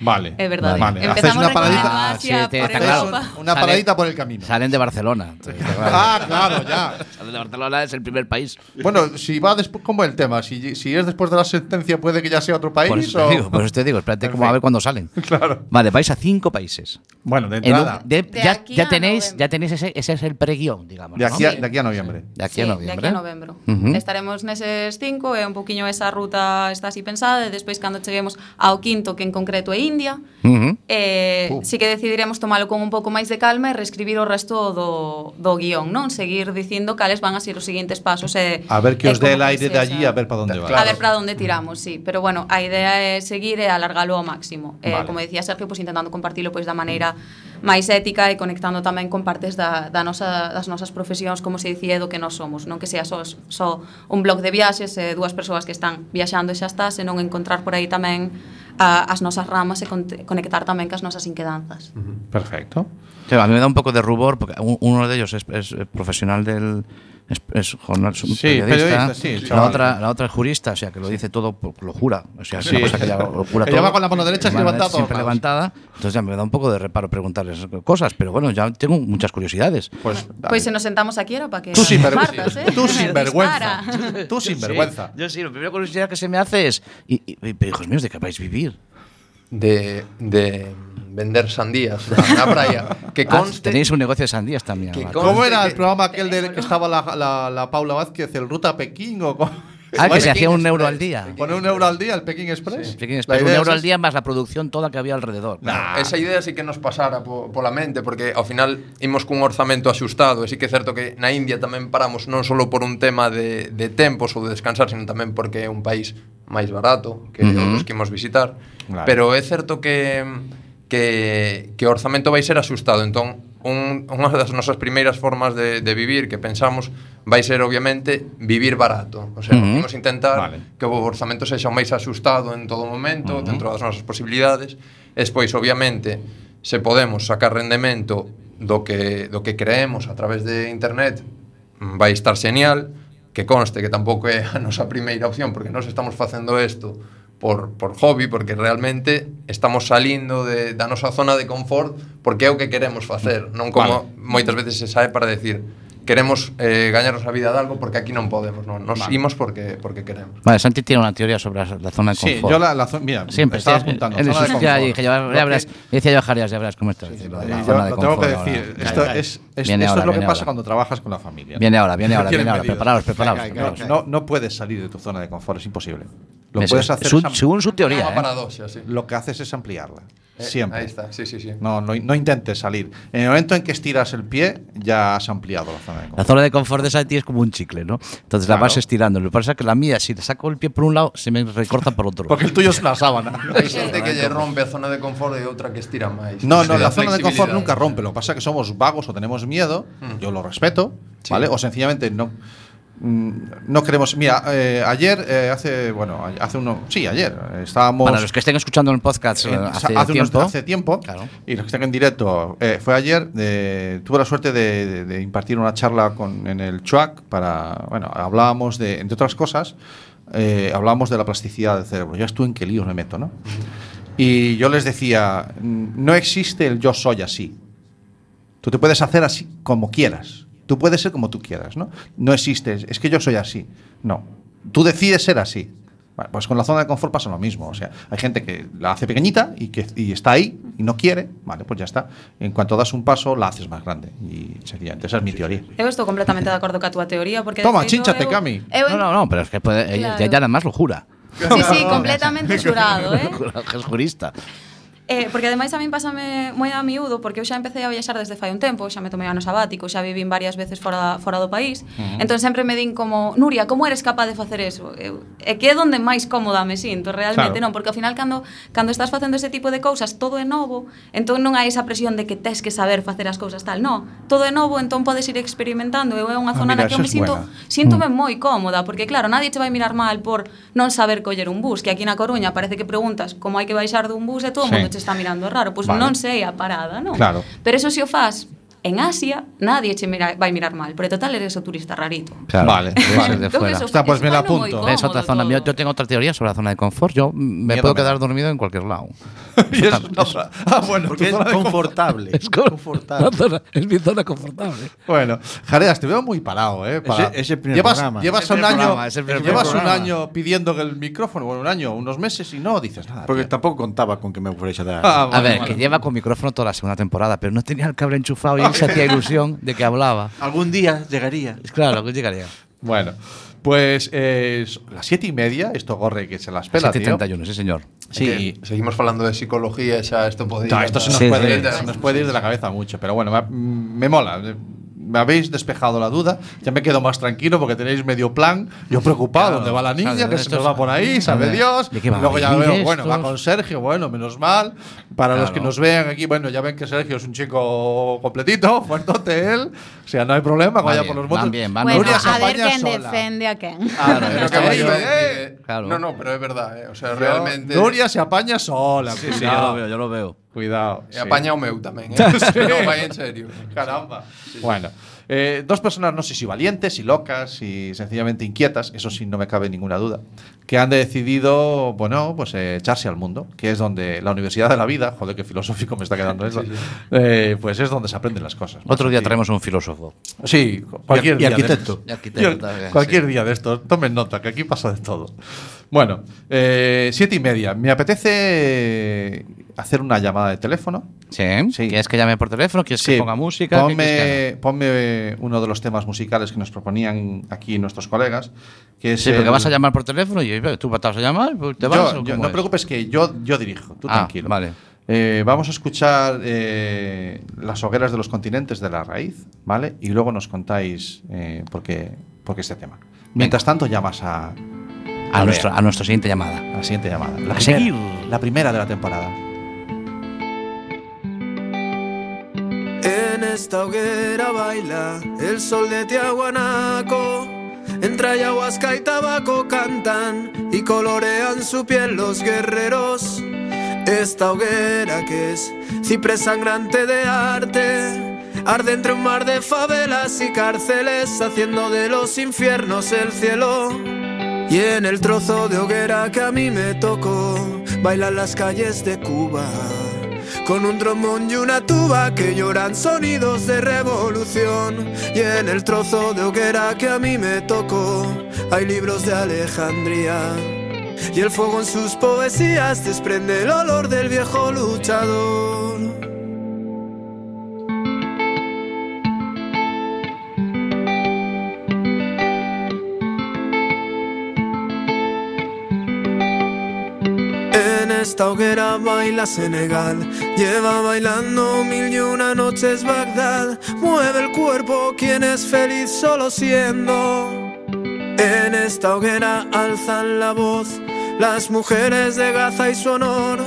Vale. É verdade. Vale. Hacéis Empezamos una paradita. Ah, Asia sí, te- por claro. Una paradita por el camino. Salen de Barcelona. Entonces, claro. Ah, claro, ya. Salen de Barcelona es el primer país. Bueno, si va después, ¿cómo el tema? Si, si es después de la sentencia, puede que ya sea otro país. Por eso o- te digo, por eso te digo, espérate En cómo a ver cuándo salen. Claro. Vale, vais a cinco países. Bueno, de En un- entrada. de- De ya, ya a tenéis, noviembre. ya tenéis ese, ese es el preguión, digamos. De ¿no? aquí, a, de aquí a noviembre. De aquí a Sí, noviembre. De aquí a novembro. Ujú. Estaremos neses cinco e un poquinho esa ruta está así pensada e despois cando cheguemos ao quinto que en concreto é India. Uh -huh. Eh, uh. Si que decidiremos tomalo con un pouco máis de calma e reescribir o resto do, do guión, non? Seguir dicindo cales van a ser os seguintes pasos e A ver que os dé el aire de allí, a ver para onde va. Claro. A ver para onde tiramos, sí, pero bueno, a idea é seguir e alargalo ao máximo. Eh, vale. como decía Sergio, pois pues, intentando compartilo pois da maneira máis ética e conectando tamén con partes da, da nosa, das nosas profesións, como se dicía, do que nós somos, non que sea só, só un blog de viaxes e dúas persoas que están viaxando e xa está, senón encontrar por aí tamén a, as nosas ramas e conectar tamén cas nosas inquedanzas. Perfecto. A mí me da un poco de rubor porque un- uno de ellos es, es profesional del es, es jornal, es un Sí, periodista, sí, la otra la otra es jurista, o sea que lo dice todo, por- lo jura, o sea, es Sí. una cosa que ella lo jura Ella todo. va con la mano derecha mano levantada siempre lados. levantada, entonces ya me da un poco de reparo preguntarles cosas, pero bueno, ya tengo muchas curiosidades. Pues, Pois se nos sentamos aquí era para que Tú sin vergüenza. eh? Tú sin vergüenza. Tú sin vergüenza. Yo sí, la primera curiosidad que se me hace es, y, y- y- pero hijos míos, ¿de qué vais a vivir? De, de vender sandías na, na praia. Que Ah, conste... tenéis un negocio de sandías también. Que ¿Cómo era el programa aquel de que estaba la, la, la Paula Vázquez, el Ruta Pekín o cómo? Ah, que se Pekín hacía un euro al día. Pone un euro al día el Pekín Express. Pekín La Express, un euro es al día más la producción toda que había alrededor. Nah. Esa idea sí que nos pasara po, pola mente porque ao final imos cun orzamento axustado e sí que é certo que na India tamén paramos non só por un tema de, de tempos ou de descansar, sino tamén porque é un país máis barato que uh -huh. os que imos visitar. Claro. Pero é certo que que, que o orzamento vai ser axustado. Entón, un, unha das nosas primeiras formas de, de vivir que pensamos vai ser, obviamente, vivir barato. O sea, uh -huh. vamos intentar vale. que o orzamento sexa o máis axustado en todo momento, uh -huh. dentro das nosas posibilidades. E despois, obviamente, se podemos sacar rendemento do que, do que creemos a través de internet, mm, vai estar señal, que conste que tampouco é a nosa primeira opción, porque nós estamos facendo isto por, por hobby, porque realmente estamos salindo de, da nosa zona de confort porque é o que queremos facer, non como Vale. moitas veces se sabe para decir queremos eh, gañarnos a vida de algo porque aquí non podemos, non, nos Vale. imos porque porque queremos. Vale, Santi tiene una teoría sobre la, la zona de Sí, confort. yo la, la zo- mira, Siempre, estaba sí, apuntando. él zona de confort. ya dije, ya, ya verás, decía yo Jarias, ya verás cómo está. lo de la yo zona de lo tengo que confort decir. ahora. Esto, Viene es, es- esto ahora, es lo que pasa ahora. cuando trabajas con la familia. Viene ahora, viene ahora, viene ahora. medidas. Preparaos, preparaos. Venga, preparaos. No, no puedes salir de tu zona de confort, es imposible. Lo Es- puedes hacer su- según su teoría, unha ¿eh? sí. lo que haces es ampliarla. Eh, Siempre. Ahí está, sí, sí, sí. No, no, no intentes salir. En el momento en que estiras el pie, ya has ampliado la zona de La confort. zona de confort de esa ti es como un chicle, ¿no? Entonces la Claro. vas estirando. Lo que pasa es que la mía, si le saco el pie por un lado, se me recorta por otro. Porque el tuyo es una sábana. Hai xente que rompe a zona de confort e outra que estira máis. No, no, la zona de confort nunca rompe. Lo que pasa es que somos vagos o tenemos miedo. Yo lo respeto, Sí. ¿vale? O sencillamente no. Mm, No queremos. Mira, eh, ayer, eh, hace. Bueno, hace uno. Sí, ayer. eh, estábamos. Para los que estén escuchando el podcast en- hace, unos- tiempo. hace tiempo, Claro. y los que estén en directo, eh, fue ayer, tuve la suerte de, de- de impartir una charla con, en el CHUAC para, bueno, hablábamos de, entre otras cosas, hablábamos de la plasticidad del cerebro. Ya tú en qué líos me meto, ¿no? Y yo les decía, "Mm, no existe el yo soy así. Tú te puedes hacer así como quieras. Tú puedes ser como tú quieras, ¿no? No existe, es que yo soy así. No. Tú decides ser así. Bueno, pues con la zona de confort pasa lo mismo. O sea, hay gente que la hace pequeñita y que y está ahí y no quiere, vale, pues ya está. En cuanto das un paso, la haces más grande. Y sencillamente, esa es mi teoría. Eu estou completamente de acordo ca túa teoría porque Toma, chínchate, eu- Cami. eu- No, no, no, pero es que puede, ella, Claro. ella además lo jura. Sí, sí, completamente xurado, eh? es jurista. Eh, porque ademais a min pásame moi a miúdo porque eu xa empecé a viaxar desde fai un tempo, xa me tomei ano sabático, xa vivín varias veces fora fora do país. Uh -huh. Entón sempre me din como, "Nuria, como eres capaz de facer eso?" Eu, e que é onde máis cómoda me sinto realmente, claro. non, porque ao final cando cando estás facendo ese tipo de cousas, todo é novo, entón non hai esa presión de que tes que saber facer as cousas tal, non. Todo é novo, entón podes ir experimentando. Eu é unha ah, zona ah, mira, na que eu me sinto buena. síntome mm. moi cómoda, porque claro, nadie te vai mirar mal por non saber coller un bus, que aquí na Coruña parece que preguntas como hai que baixar dun bus e todo o sí. mundo che está mirando raro. Pois vale. non sei a parada, non? Claro. Pero eso se o faz en Asia, nadie che mira, vai mirar mal, pero total eres o turista rarito. Claro, Vale, vale. de fuera. eso- Hostia, pues eso me la apunto. Es otra zona. Yo, yo tengo otra teoría sobre la zona de confort. Yo me Miedo puedo me da. quedar dormido en cualquier lado. Y es una otra- ah, bueno, Porque es confortable. Es confortable. zona- es mi zona confortable. Bueno, Jareas, te veo muy parado, ¿eh? Para- Ese- ese primer llevas, programa. Llevas Es el un primer año, programa, primer llevas un programa. año pidiendo que el micrófono, bueno, un año, unos meses y no dices nada. Porque tío. tampoco contaba con que me fuese a dar. Ah, A vale, ver, que lleva con micrófono toda la segunda temporada, pero no tenía el cable enchufado y se hacía ilusión de que hablaba. Algún día llegaría. Claro, que llegaría. Bueno, pues eh, las siete y media, esto gorre que se las pela, tío. 731, sí, señor. Sí, Que seguimos falando de psicología e xa isto pode ir. No, esto se nos, Sí, puede, sí. se nos puede ir de la cabeza mucho, pero bueno, me, me mola. Me habéis despejado la duda, ya me quedo más tranquilo porque tenéis medio plan. Yo preocupado, Claro, ¿dónde va la niña? claro, que se estos- nos va por ahí, sabe ¿de- Dios. de qué va a Luego ya veo, bueno, va estos? con Sergio, bueno, menos mal. Para los que nos vean aquí, bueno, ya ven que Sergio es un chico completito, fuertote él. O sea, no hay problema, Van vaya bien, por los van motos. bien, van Bueno, se a ver sola. defende a ahí, vai- eh. Claro. No, no, pero é verdad, eh. O sea, Yo- realmente Nuria se apaña sola. Sí, sí, yo lo veo, yo lo veo. Cuidado. E sí. apaña o meu tamén, eh. Non vai en serio. Caramba. Bueno, eh, dos personas, no sé si valientes, si locas, si sencillamente inquietas, eso sí no me cabe ninguna duda, que han decidido, bueno, pues eh, echarse al mundo, que es donde la Universidad de la Vida, joder, qué filosófico me está quedando eso, eh, pues es donde se aprenden las cosas. Otro día Sí. traemos un filósofo. Sí, cualquier Y día. de arquitecto. estos. Y arquitecto Y- también, cualquier sí. día de estos. Tomen nota, que aquí pasa de todo. Bueno, eh, siete y media. Me apetece hacer una llamada de teléfono. ¿Sí? Sí. ¿Quieres que llame por teléfono? ¿Quieres que ponga música? ¿Qué Ponme, uno de los temas musicales que nos proponían aquí nuestros colegas. Que es Sí, porque vas a llamar por teléfono y eh, tú te vas a llamar, pues te Yo- vas. ¿o yo- cómo no te es? preocupes que yo, yo dirijo, tú Ah, tranquilo. vale. Eh, vamos a escuchar eh, las hogueras de los continentes de la raíz, ¿vale? Y luego nos contáis eh, por, qué, por qué este tema. Mientras tanto, llamas a, A, A nuestro, a nuestra siguiente llamada. a la siguiente llamada. La A primera, seguir. La primera de la temporada. En esta hoguera baila el sol de Tiahuanaco. Entre ayahuasca y tabaco cantan y colorean su piel los guerreros. Esta hoguera que es ciprés sangrante de arte. Arde entre un mar de favelas y cárceles, haciendo de los infiernos el cielo. Y en el trozo de hoguera que a mí me tocó, bailan las calles de Cuba. Con un trombón y una tuba que lloran sonidos de revolución. Y en el trozo de hoguera que a mí me tocó, hay libros de Alejandría. Y el fuego en sus poesías desprende el olor del viejo luchador. Esta hoguera baila Senegal, lleva bailando mil y una noches Bagdad, mueve el cuerpo quien es feliz solo siendo. En esta hoguera alzan la voz las mujeres de Gaza y su honor.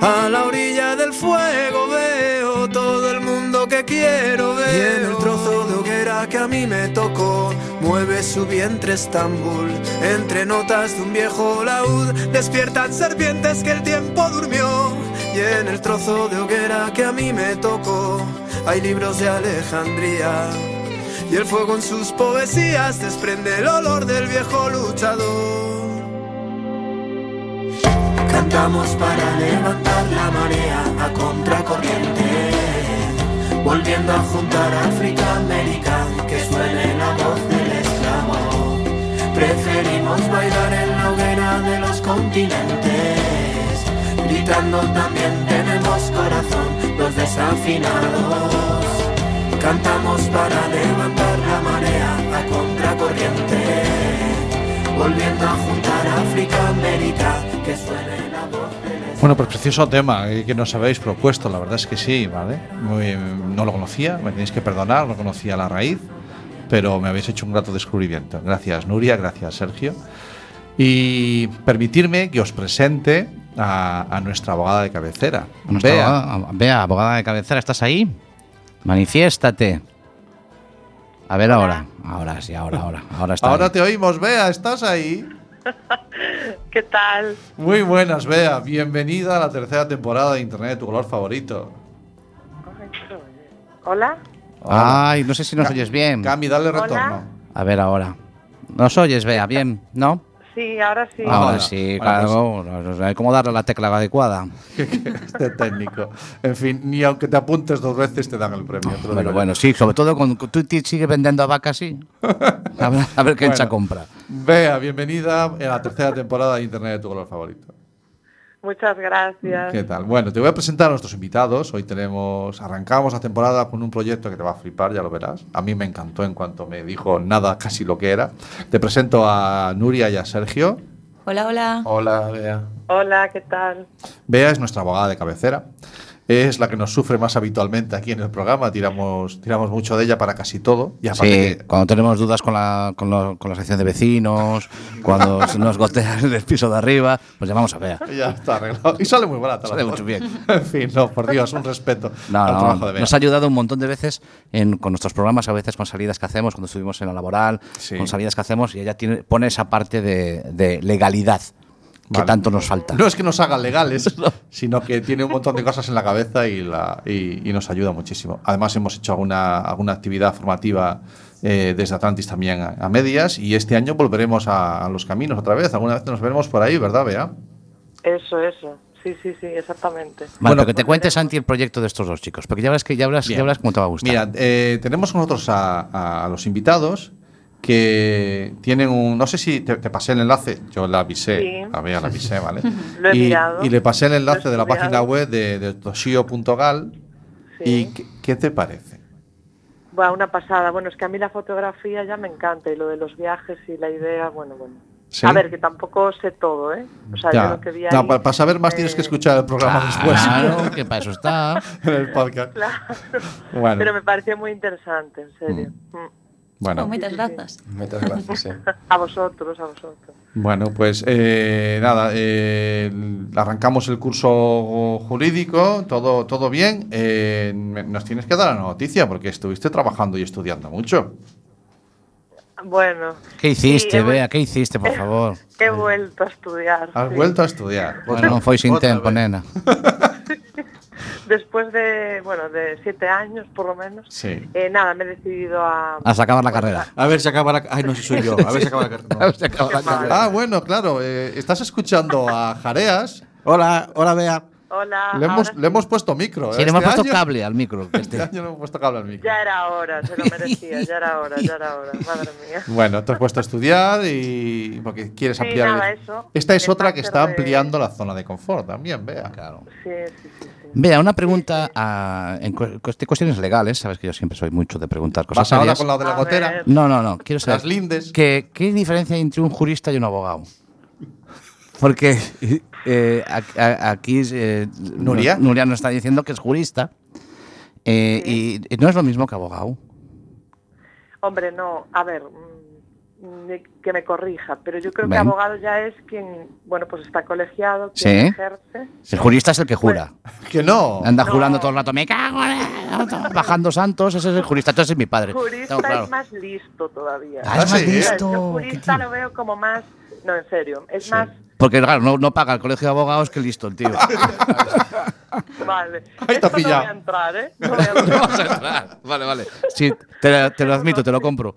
A la orilla del fuego veo todo el mundo que quiero ver. Y en el trozo de hoguera a mí me tocó, mueve su vientre Estambul. Entre notas de un viejo laúd, despiertan serpientes que el tiempo durmió. Y en el trozo de hoguera que a mí me tocó, hay libros de Alejandría. Y el fuego en sus poesías desprende el olor del viejo luchador. Cantamos para levantar la marea a contracorriente, volviendo a juntar África, América, que suene la voz del esclavo. Preferimos bailar en la hoguera de los continentes, gritando también tenemos corazón, los desafinados. Cantamos para levantar la marea a contracorriente, volviendo a juntar África, América, que suene la voz del Bueno, pues precioso tema que nos habéis propuesto, la verdad es que sí, ¿vale? Muy- no lo conocía, me tenéis que perdonar, no conocía la raíz, pero me habéis hecho un grato descubrimiento. Gracias Nuria, gracias Sergio. Y permitirme que os presente a, a nuestra abogada de cabecera. Bea. abogada, Bea, abogada de cabecera, ¿estás ahí? Manifiéstate. A ver ahora. Ahora sí, ahora, ahora. Ahora está. Ahora ahí. te oímos, Bea, ¿estás ahí? ¿Qué tal? Muy buenas, Bea. Bienvenida a la tercera temporada de Internet de tu color favorito. ¿Hola? Ay, no sé si nos Ca- oyes bien. Cami, dale Hola. retorno. A ver ahora. ¿Nos oyes, Bea? ¿Bien? ¿No? Sí, ahora sí. Ahora Ahora. sí, claro. Hay como darle la tecla adecuada. Este técnico. En fin, ni aunque te apuntes dos veces te dan el premio. te lo Bueno, sí, sobre todo cuando tú sigues vendiendo a vacas, sí. A ver, a ver qué Bueno. compra. Bea, bienvenida a la tercera temporada de Internet de tu color favorito. Muchas gracias. ¿Qué tal? Bueno, te voy a presentar a nuestros invitados. Hoy tenemos, arrancamos la temporada con un proyecto que te va a flipar, ya lo verás. A mí me encantó en cuanto me dijo nada, casi lo que era. Te presento a Nuria y a Sergio. Hola, hola. Hola, Bea. Hola, ¿qué tal? Bea es nuestra abogada de cabecera. Es la que nos sufre más habitualmente aquí en el programa. Tiramos, tiramos mucho de ella para casi todo. Y aparte Sí, que- cuando tenemos dudas con la, con, lo- con la sección de vecinos, cuando nos gotea en el piso de arriba, pues llamamos a Bea. Ya está arreglado. Y sale muy barata. la Sale mucho bien. En fin, no, por Dios, un respeto No, al no, trabajo de Bea. nos ha ayudado un montón de veces en, con nuestros programas, a veces con salidas que hacemos, cuando estuvimos en la laboral, Sí. con salidas que hacemos, y ella tiene, pone esa parte de, de legalidad que tanto nos falta. No es que nos haga legales, sino que tiene un montón de cosas en la cabeza y, la, y, y nos ayuda muchísimo. Además, hemos hecho alguna, alguna actividad formativa eh, desde Atlantis también a, a medias y este año volveremos a, a los caminos otra vez. Alguna vez nos veremos por ahí, ¿verdad, Bea? Eso, eso. Sí, sí, sí, exactamente. Vale, Bueno, que te cuentes, Santi, el proyecto de estos dos chicos, porque ya verás, que, ya verás, ya verás cómo te va a gustar. Mira, eh, tenemos con nosotros a los invitados que tienen un. No sé si te, te pasé el enlace, yo la avisé, Sí. a la avisé, ¿vale? Lo he y, mirado. y le pasé el enlace de la página web de, de toshio.gal. Sí. ¿Y qué, qué te parece? Va, una pasada. Bueno, es que a mí la fotografía ya me encanta y lo de los viajes y la idea, bueno, bueno. ¿Sí? A ver, que tampoco sé todo, ¿eh? O sea, Ya. yo lo que vi ahí... No, para, saber más tienes que escuchar el programa después. Claro, que para eso está. en el podcast. Claro. Bueno. Pero me pareció muy interesante, en serio. Mm. Bueno, moitas grazas. Muchas gracias, sí. A vosotros, a vosotros. bueno, pues eh, nada, eh, arrancamos el curso jurídico, todo, todo bien. Eh, nos tienes que dar la noticia porque estuviste trabajando y estudiando mucho. Bueno. ¿Qué hiciste, sí, Bea? ¿Qué hiciste, por favor? He vuelto a estudiar. Has sí. vuelto a estudiar. Bueno, no fue sin tiempo, nena. Después de, bueno, de siete años, por lo menos. Sí. Eh, nada, me he decidido a... A acabar la carrera. A ver si acaba la. Ay, no, si soy yo. A ver si acaba la. no. Si acaba carrera. Ah, bueno, claro. eh, estás escuchando a Jareas. Hola, hola, Bea. Hola. Le hemos, le hemos puesto micro. Sí, le hemos Este puesto año- cable al micro. que Este este- año le hemos puesto cable al micro. Ya era hora, se lo merecía, ya era hora, ya era hora, madre mía. Bueno, te has puesto a estudiar y porque quieres Sí, ampliar. el- eso. Esta es El otra que está de- ampliando la zona de confort también, vea. Claro. Sí, sí, sí. Sí. Vea, una pregunta ah, en cu- cuest- cuestiones legales. Sabes que yo siempre soy mucho de preguntar cosas ¿Vas ahora serias. con la de la A gotera? No, no, no. Quiero saber. Las lindes. ¿qué, ¿Qué diferencia hay entre un jurista y un abogado? Porque eh, a- a- aquí eh, Nuria. Nuria nos está diciendo que es jurista eh, y, y no es lo mismo que abogado. Hombre, no, a ver, que me corrija, pero yo creo que abogado ya es quien, bueno, pues está colegiado, quien Sí. ejerce. El jurista es el que jura. Que no. Anda No. jurando todo el rato, me cago en la-". bajando santos, ese es el jurista, entonces es mi padre. Jurista claro. es más listo todavía. Ah, es más sí, listo. Yo jurista lo veo como más, no, en serio, es más, Porque claro, no, no paga el colegio de abogados que listo el tío. vale. Ahí ha Esto no voy pillado. a entrar, ¿eh? No voy a entrar. vale, vale. Sí, te, te lo admito, te lo compro.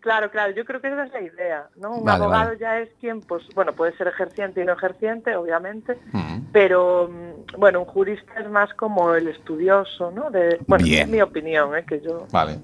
Claro, claro, yo creo que esa es la idea, ¿no? Un Vale, abogado vale. ya es quien, pues, bueno, puede ser ejerciente y no ejerciente, obviamente, pero, mm, bueno, un jurista es más como el estudioso, ¿no? De, bueno, Bien. es mi opinión, ¿eh? Que yo... Vale.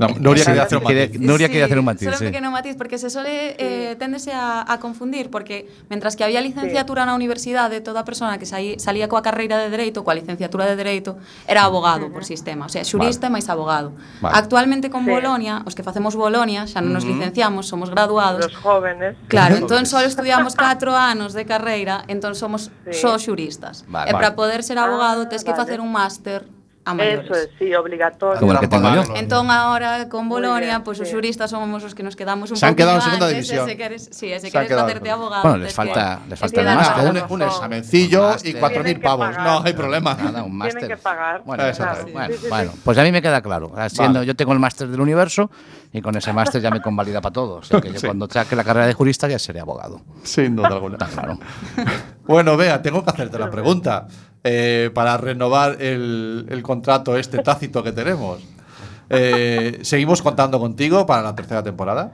No, Nuria quería hacer un matiz. Nuria sí, quería hacer un matiz. Solo un pequeno matiz, porque se suele eh, tendese a, a, confundir, porque mientras que había licenciatura sí. na universidade, toda persona que saí, salía coa carreira de Dereito, coa licenciatura de Dereito, era abogado por sistema, o sea, xurista vale. máis abogado. Vale. Actualmente con sí. Bolonia, os que facemos Bolonia, xa non nos licenciamos, somos graduados. Los jóvenes. Claro, entón só estudiamos 4 anos de carreira, entón somos sí. só xuristas. Vale, e para vale. para poder ser abogado, ah, tes que vale. facer un máster a maiores. Eso es, sí, obligatorio. Como el que tengo yo. Entón agora con Bolonia, pois os sí. xuristas somos os que nos quedamos un Se han quedado en segunda antes, división. Se queres, sí, e se Se han queres quedado facerte abogado. Bueno, les falta- que- les falta máster. para un, un examencillo y máster. 4.000 Tienen que pavos. pagar. No hay problema. Nada, un máster. Tienen que pagar. Bueno, Exacto. bueno, Sí, sí, sí. bueno, pues a mí me queda claro. Haciendo, Vale. Yo tengo el máster del universo y con ese máster ya me convalida para todo. O sea que yo Sí. cuando saque la carrera de jurista ya seré abogado. Sin duda alguna. Está claro. Bueno, vea, tengo que hacerte la pregunta eh, para renovar el, el contrato este tácito que tenemos. Eh, ¿Seguimos contando contigo para la tercera temporada?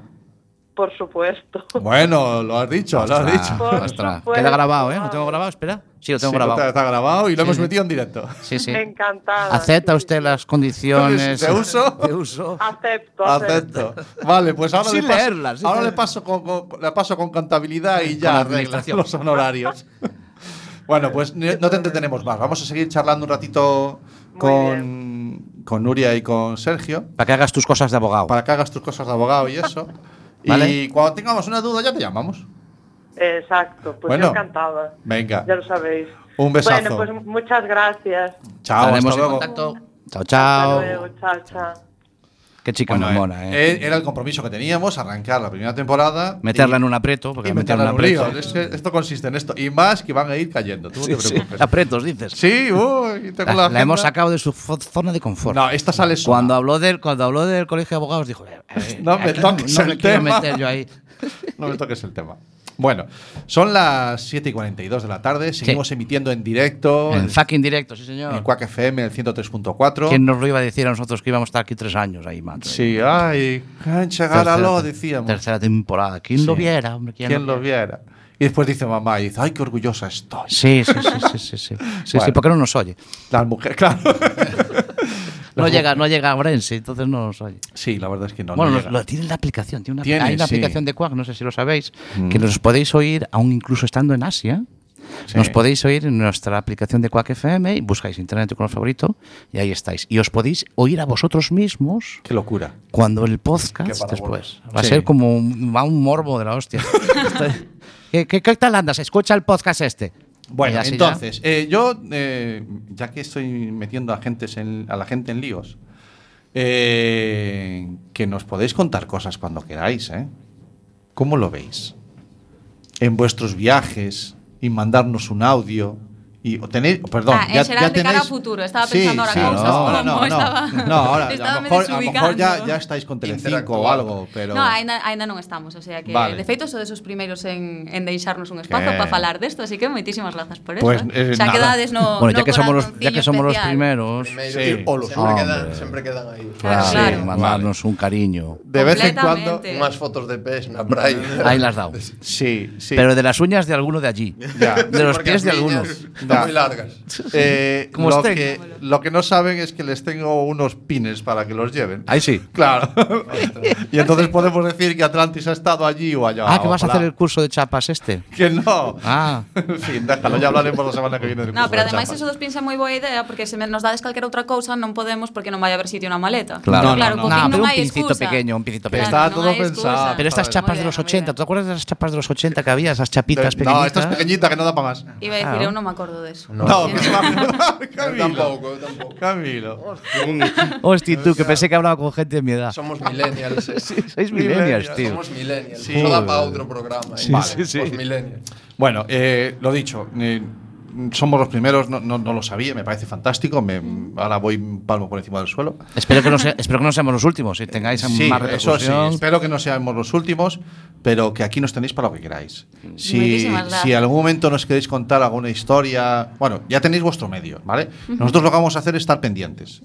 Por supuesto. Bueno, lo has dicho, lo has Ostras, dicho. Ostras. Queda grabado, ¿eh? ¿Lo tengo grabado? Espera. Sí, lo tengo Sí, grabado. Está, está grabado y lo Sí, hemos sí. metido en directo. Sí, sí. Encantada. ¿Acepta sí, usted sí. las condiciones ¿De uso? De uso. Acepto, acepto. Acepto. Vale, pues ahora, Sin le, paso, leerlas, sin ahora le paso con, con- le paso con contabilidad y Con ya arregla administración. los honorarios. bueno, pues no te entretenemos más. Vamos a seguir charlando un ratito con, con Nuria y con Sergio Para que hagas tus cosas de abogado. para que hagas tus cosas de abogado y eso. Vale. Y cuando tengamos una duda ya te llamamos. Exacto, pues Bueno. yo encantada. Venga. Ya lo sabéis. Un besazo. Bueno, pues muchas gracias. Chao, Estaremos hasta en luego. contacto. Chao, Hasta chao. luego, chao, chao. Qué chica Bueno, muy eh, mona, ¿eh? eh, Era el compromiso que teníamos, arrancar la primera temporada. Meterla y- en un aprieto, porque y meterla en un aprieto. lío. Es que esto consiste en esto. Y más que van a ir cayendo. Tú no Sí, te sí. preocupes. Apretos, dices. Sí, uy, tengo La, la, la hemos sacado de su zona de confort. No, esta sale sola. cuando habló del cuando habló del colegio de abogados dijo, eh, No me toques no el me quiero tema. meter yo ahí. No me toques el tema. Bueno, son las 7 y 42 de la tarde. Seguimos emitiendo en directo En en, fucking directo, sí señor. en Quack FM, el 103.4. ¿Quién nos lo iba a decir a nosotros que íbamos a estar aquí tres años ahí, macho? Sí, ay, enchegáralo, decíamos. Tercera temporada. ¿Quién lo viera, hombre? ¿Quién, ¿Quién lo viera? Y después dice mamá, y dice, ay, qué orgullosa estoy. Sí, sí, sí, sí, sí, sí. Sí, sí, Bueno. ¿por qué no nos oye? Las mujeres, claro. No llega, no llega a Orense, entonces no nos oye. Sí, la verdad es que no. bueno, no llega. lo, tiene la aplicación. Tiene una, Tiene, hay una sí. aplicación de Quack, no sé si lo sabéis, Mm. que nos podéis oír aún incluso estando en Asia. Sí. Nos podéis oír en nuestra aplicación de Quack FM y buscáis Internet tu color favorito y ahí estáis. Y os podéis oír a vosotros mismos Qué locura. cuando el podcast después. Va a ser como un, va un morbo de la hostia. ¿Qué, qué, qué tal andas? Escucha el podcast este. Bueno, entonces, eh, yo, eh, ya que estoy metiendo a, gentes en- a la gente en líos, eh, que nos podéis contar cosas cuando queráis, ¿eh? ¿Cómo lo veis? En vuestros viajes y mandarnos un audio. Y o tenéis, perdón, Ah, en ya, ya de cara a tenéis- futuro. Estaba Sí, pensando ahora sí, no, como no, no, estaba- no, ahora a lo me mejor, a lo mejor ya, ya estáis con Telecinco o algo, pero No, aínda, aínda non estamos, o sea que Vale. de feito sodes os primeiros en, en deixarnos un espazo para falar desto, así que moitísimas grazas por eso. Pues, eh. eh, Xa nada. quedades no bueno, ya no que somos los, ya que somos los especial. primeros, Primero, Sí. O los siempre, hombres. quedan, siempre quedan ahí. Claro, sí, claro. mandarnos un cariño. de vez en cuando. Unas fotos de pez na praia. Ahí las dado. Sí, sí. Pero de las uñas de alguno de allí. Ya. De los pies de algunos. Muy largas. Eh, Como lo, que, lo que no saben es que les tengo unos pines para que los lleven. Ahí sí. Claro. y entonces podemos decir que Atlantis ha estado allí o allá. Ah, que vas a hacer el curso de chapas este. Que no. Ah. en fin, déjalo, ya hablaremos la semana que viene del No, curso pero de ademais chapas. eso dos pins é moi boa idea porque se nos dades calquera outra cousa non podemos porque non vai haber sitio na maleta. Claro. Claro, No, no, no, pero non un hai pincito excusa. pequeño, un pincito Claro, pequeño. Está todo pensado. excusa. Pero estas chapas de los muy 80, ¿tú te acuerdas de las chapas de los 80 que había? Esas chapitas pequeñitas. no, esta es pequeñita que no da para más. Iba a decir, eu non me acordo deso. No, No, Sí. va Yo Camilo. tampoco, yo tampoco. Camilo. Hostia, tú, que pensé que hablaba con gente de mi edad. Somos millennials. eh. Sois millennials, tío. Somos millennials. Sí. Eso da para otro programa. eh. Sí, Vale, sí, sí. Los millennials. Bueno, eh, lo dicho, eh, somos los primeros, no, no, no lo sabía, me parece fantástico. Me, ahora voy un palmo por encima del suelo. Espero que, no sea- espero que no seamos los últimos y tengáis Sí, más eso sí, espero que no seamos los últimos, pero que aquí nos tenéis para lo que queráis. Si, Muchísimas gracias. si en algún momento nos queréis contar alguna historia, bueno, ya tenéis vuestro medio, ¿vale? Nosotros lo que vamos a hacer es estar pendientes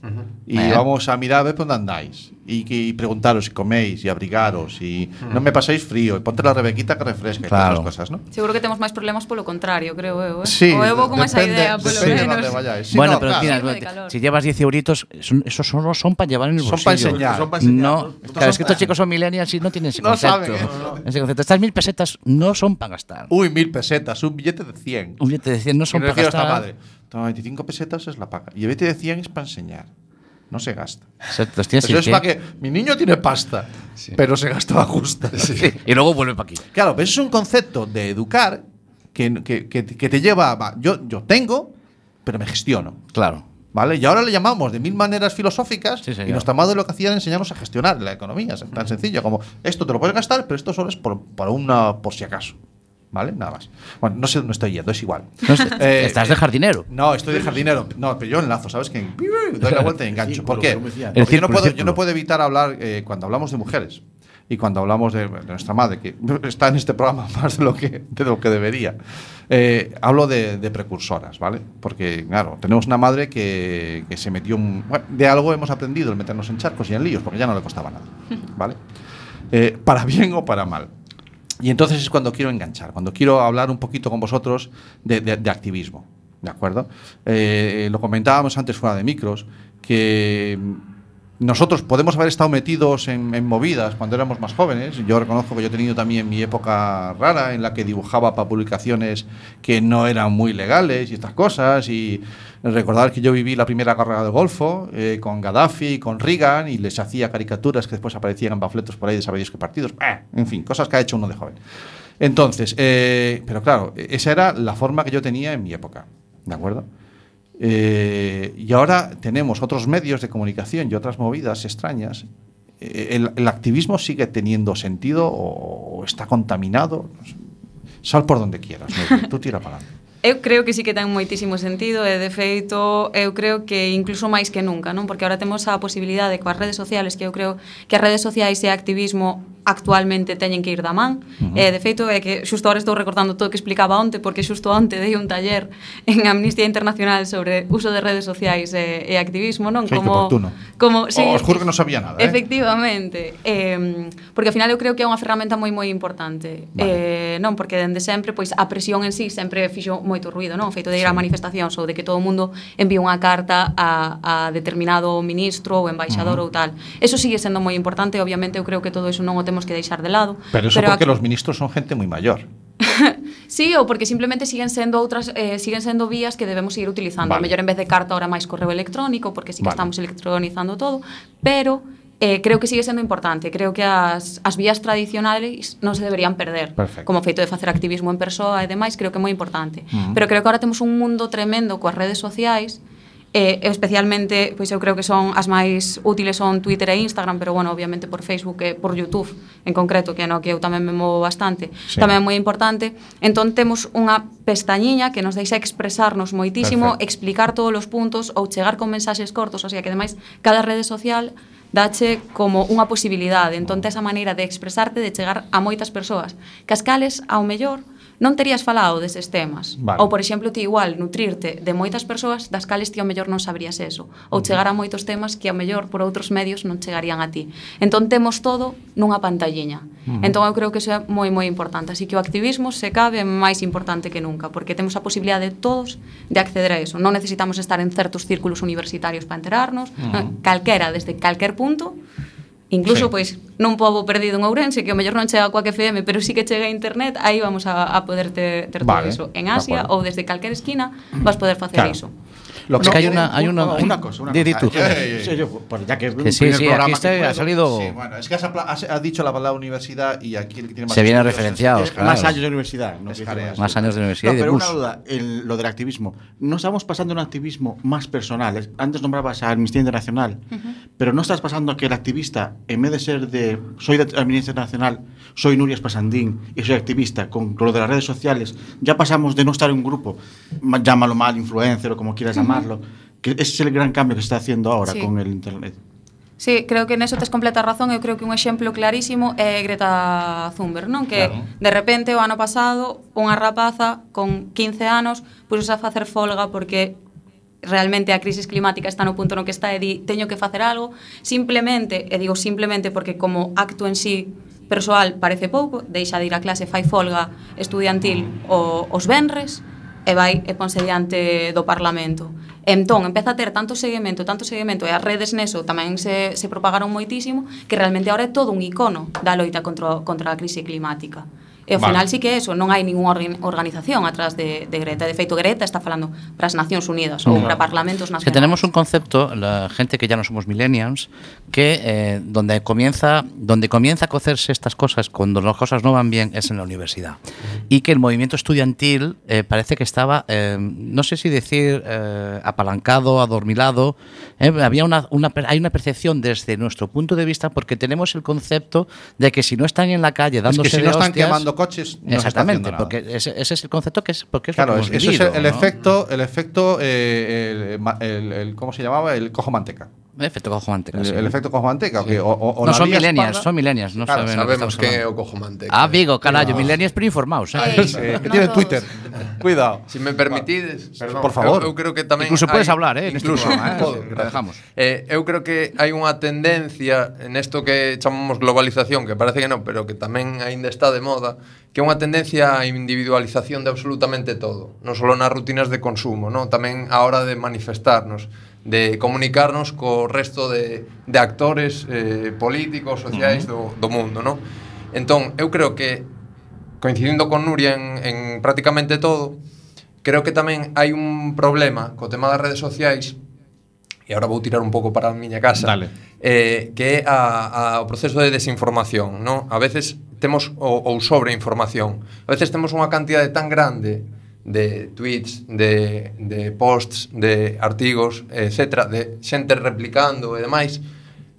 y Eh. vamos a mirar a ver por dónde andáis y, y preguntaros si coméis y abrigaros y no me paséis frío y ponte la rebequita que refresca y todas Claro. esas cosas, ¿no? Seguro que temos máis problemas polo contrario, creo eh? Sí, o vou con esa idea, depende de menos. dónde vayáis. Sí, bueno, no, pero claro. mira, si llevas 10 euritos, son- esos solo son para llevar en el Son bolsillo. para enseñar. Son para enseñar, No, ¿no? Estos claro, es son que estos chicos son millennials y no tienen ese No concepto. saben eso. Ese concepto. Estas mil pesetas no son para gastar. Uy, mil pesetas, un billete de 100. Un billete de 100 no son para a esta gastar. madre, toma 25 pesetas es la paga. Y el billete de 100 es para enseñar. No se gasta. Exacto, tienes Eso es que- para que mi niño tiene pasta, pero se gasta justa. Sí, Y luego vuelve para aquí. Claro, pero eso es un concepto de educar que, que- que- que te lleva. va, yo, yo tengo, pero me gestiono. Claro. ¿Vale? Y ahora le llamamos de mil maneras filosóficas Sí, y nuestra madre lo que hacía era enseñarnos a gestionar la economía. Es tan sencillo como esto te lo puedes gastar, pero esto solo es por, por una por si acaso. ¿Vale? Nada más. Bueno, no sé dónde estoy yendo, es igual. No Eh, estás de jardinero. No, estoy de jardinero. No, pero yo enlazo, ¿sabes? Que doy la vuelta y engancho. ¿Por qué? Porque yo no, puedo, yo no puedo evitar hablar eh, cuando hablamos de mujeres y cuando hablamos de, de nuestra madre, que está en este programa más de lo que, de lo que debería. Eh, hablo de, de precursoras, ¿vale? Porque, claro, tenemos una madre que, que se metió. un- bueno, de algo hemos aprendido el meternos en charcos y en líos, porque ya no le costaba nada, ¿vale? Eh, para bien o para mal. Y entonces es cuando quiero enganchar, cuando quiero hablar un poquito con vosotros de, de- activismo. ¿De acuerdo? Eh, lo comentábamos antes fuera de micros, que nosotros podemos haber estado metidos en, movidas cuando éramos más jóvenes. Yo reconozco que yo he tenido también mi época rara en la que dibujaba para publicaciones que no eran muy legales y estas cosas. Y recordar que yo viví la primera guerra del Golfo eh, con Gaddafi, con Reagan y les hacía caricaturas que después aparecían en panfletos por ahí de saber Dios qué partidos. En fin, cosas que ha hecho uno de joven. Entonces, eh, pero claro, esa era la forma que yo tenía en mi época. ¿De acuerdo? Eh, y ahora tenemos otros medios de comunicación y otras movidas extrañas. Eh, ¿El, activismo sigue teniendo sentido o, o está contaminado? Sal por donde quieras, tú tira para adelante. Eu creo que sí que ten moitísimo sentido e, de feito, eu creo que incluso máis que nunca, non? Porque agora temos a posibilidade coas redes sociales, que eu creo que as redes sociais e activismo actualmente teñen que ir da man. Uh -huh. E, de feito, é que xusto ahora estou recordando todo o que explicaba onte, porque xusto onte dei un taller en Amnistía Internacional sobre uso de redes sociais e, e activismo, non? Sí, como, como, sí, Os juro que non sabía nada, eh? Efectivamente. Eh, porque, ao final, eu creo que é unha ferramenta moi, moi importante. Vale. Eh, non, porque, dende sempre, pois, a presión en sí sempre fixo moito ruido, non? O feito de ir a manifestacións ou de que todo o mundo envíe unha carta a, a determinado ministro ou embaixador uh -huh. ou tal. Eso sigue sendo moi importante, obviamente eu creo que todo eso non o temos que deixar de lado. Pero eso pero porque aquí... los ministros son gente moi maior. sí, ou porque simplemente siguen sendo outras eh, siguen sendo vías que debemos seguir utilizando. Vale. A mellor en vez de carta ahora máis correo electrónico, porque sí que vale. estamos electronizando todo, pero eh, creo que sigue sendo importante. Creo que as, as vías tradicionais non se deberían perder. Perfecto. Como feito de facer activismo en persoa e demais, creo que é moi importante. Uh -huh. Pero creo que agora temos un mundo tremendo coas redes sociais eh, especialmente, pois eu creo que son as máis útiles son Twitter e Instagram, pero bueno, obviamente por Facebook e por YouTube en concreto, que é no que eu tamén me movo bastante. Sí. Tamén é moi importante. Entón temos unha pestañiña que nos deixa expresarnos moitísimo, Perfecto. explicar todos os puntos ou chegar con mensaxes cortos, o sea que ademais cada rede social dache como unha posibilidade. Entón, tes a maneira de expresarte, de chegar a moitas persoas, que as cales, ao mellor, non terías falado deses temas. Vale. Ou, por exemplo, ti igual nutrirte de moitas persoas das cales ti ao mellor non sabrías eso, ou chegar a moitos temas que ao mellor por outros medios non chegarían a ti. Entón temos todo nunha pantalliña. Uh -huh. Entón eu creo que iso é moi moi importante, así que o activismo se cabe máis importante que nunca, porque temos a posibilidade de todos de acceder a eso. Non necesitamos estar en certos círculos universitarios para enterarnos, uh -huh. calquera desde calquer punto Incluso, sí. pois, nun pobo perdido en Ourense, que o mellor non chega a Coac FM, pero sí que chega a internet, aí vamos a, a poder ter, ter vale, todo iso. En Asia ou desde calquer esquina vas poder facer claro. iso. Lo que es que hay una, hay una, una cosa, una cosa. tú. Sí, yo, pues ya que es Que sí, sí, aquí que está, ha salido. Sí, bueno, es que has, has dicho la palabra universidad y aquí el que tiene más Se viene es- claro. Más años de universidad. No. Más años de universidad No, pero una duda, el- lo del activismo. No estamos pasando a un activismo más personal. Es- Antes nombrabas a Amnistía Internacional, pero no estás pasando a que el activista, en vez de ser de soy de Amnistía Internacional, soy Nuria Espasandín y soy activista, con lo de las redes sociales, ya pasamos de no estar en un grupo, ma- llámalo mal, influencer o como quieras Ujú. gestionarlo. Que ese es el gran cambio que se está haciendo ahora sí. con el Internet. Sí, creo que neso tes completa razón, eu creo que un exemplo clarísimo é Greta Thunberg, non? Que claro. de repente o ano pasado unha rapaza con 15 anos pusose a facer folga porque realmente a crisis climática está no punto no que está e di, teño que facer algo, simplemente, e digo simplemente porque como acto en sí persoal parece pouco, deixa de ir a clase, fai folga estudiantil o, os venres e vai e ponse diante do Parlamento Entón, empeza a ter tanto seguimento, tanto seguimento, e as redes neso tamén se, se propagaron moitísimo, que realmente agora é todo un icono da loita contra, contra a crise climática. E ao Vale. final sí que é eso, non hai ninguna organ- organización atrás de, de Greta. De feito, Greta está falando para as Nacións Unidas ou Claro. para parlamentos Es nacionales. que tenemos un concepto, la gente que ya no somos millennials, que eh, donde comienza donde comienza a cocerse estas cosas cuando las cosas no van bien es en la universidad y que el movimiento estudiantil eh, parece que estaba eh, no sé si decir eh, apalancado, adormilado, eh, había una, una hay una percepción desde nuestro punto de vista porque tenemos el concepto de que si no están en la calle Es dándose que si de no están hostias- coches, no se está exactamente, haciendo nada. porque ese, ese es el concepto que es porque es Claro, lo es- que hemos eso es vivido, el, el ¿no? efecto, el efecto, eh, el, el- el- ¿cómo se llamaba? El cojo manteca. Efecto cojo manteca. El, sí. el efecto cojo manteca. Sí. O, o, o no, son millennials, son millennials, no claro, saben sabemos que, o cojo manteca. Ah, eh. Vigo, carajo, millennials pero informados. Eh, que tienes Twitter. Cuidado. Si me permitides. perdón, por favor. Eu, eu creo que tamén incluso hai, podes hablar, eh, incluso, este programa, eh, eh dejamos. Eh, eu creo que hai unha tendencia en isto que chamamos globalización, que parece que non, pero que tamén aínda está de moda, que é unha tendencia á individualización de absolutamente todo, non só nas rutinas de consumo, non, tamén a hora de manifestarnos de comunicarnos co resto de, de actores eh, políticos, sociais uh -huh. do, do mundo, non? Entón, eu creo que, coincidindo con Nuria en, en prácticamente todo, creo que tamén hai un problema co tema das redes sociais e agora vou tirar un pouco para a miña casa Dale. Eh, que é a, a, o proceso de desinformación non? a veces temos o, ou sobreinformación a veces temos unha cantidade tan grande de tweets, de, de posts, de artigos, etcétera, de xente replicando e demais,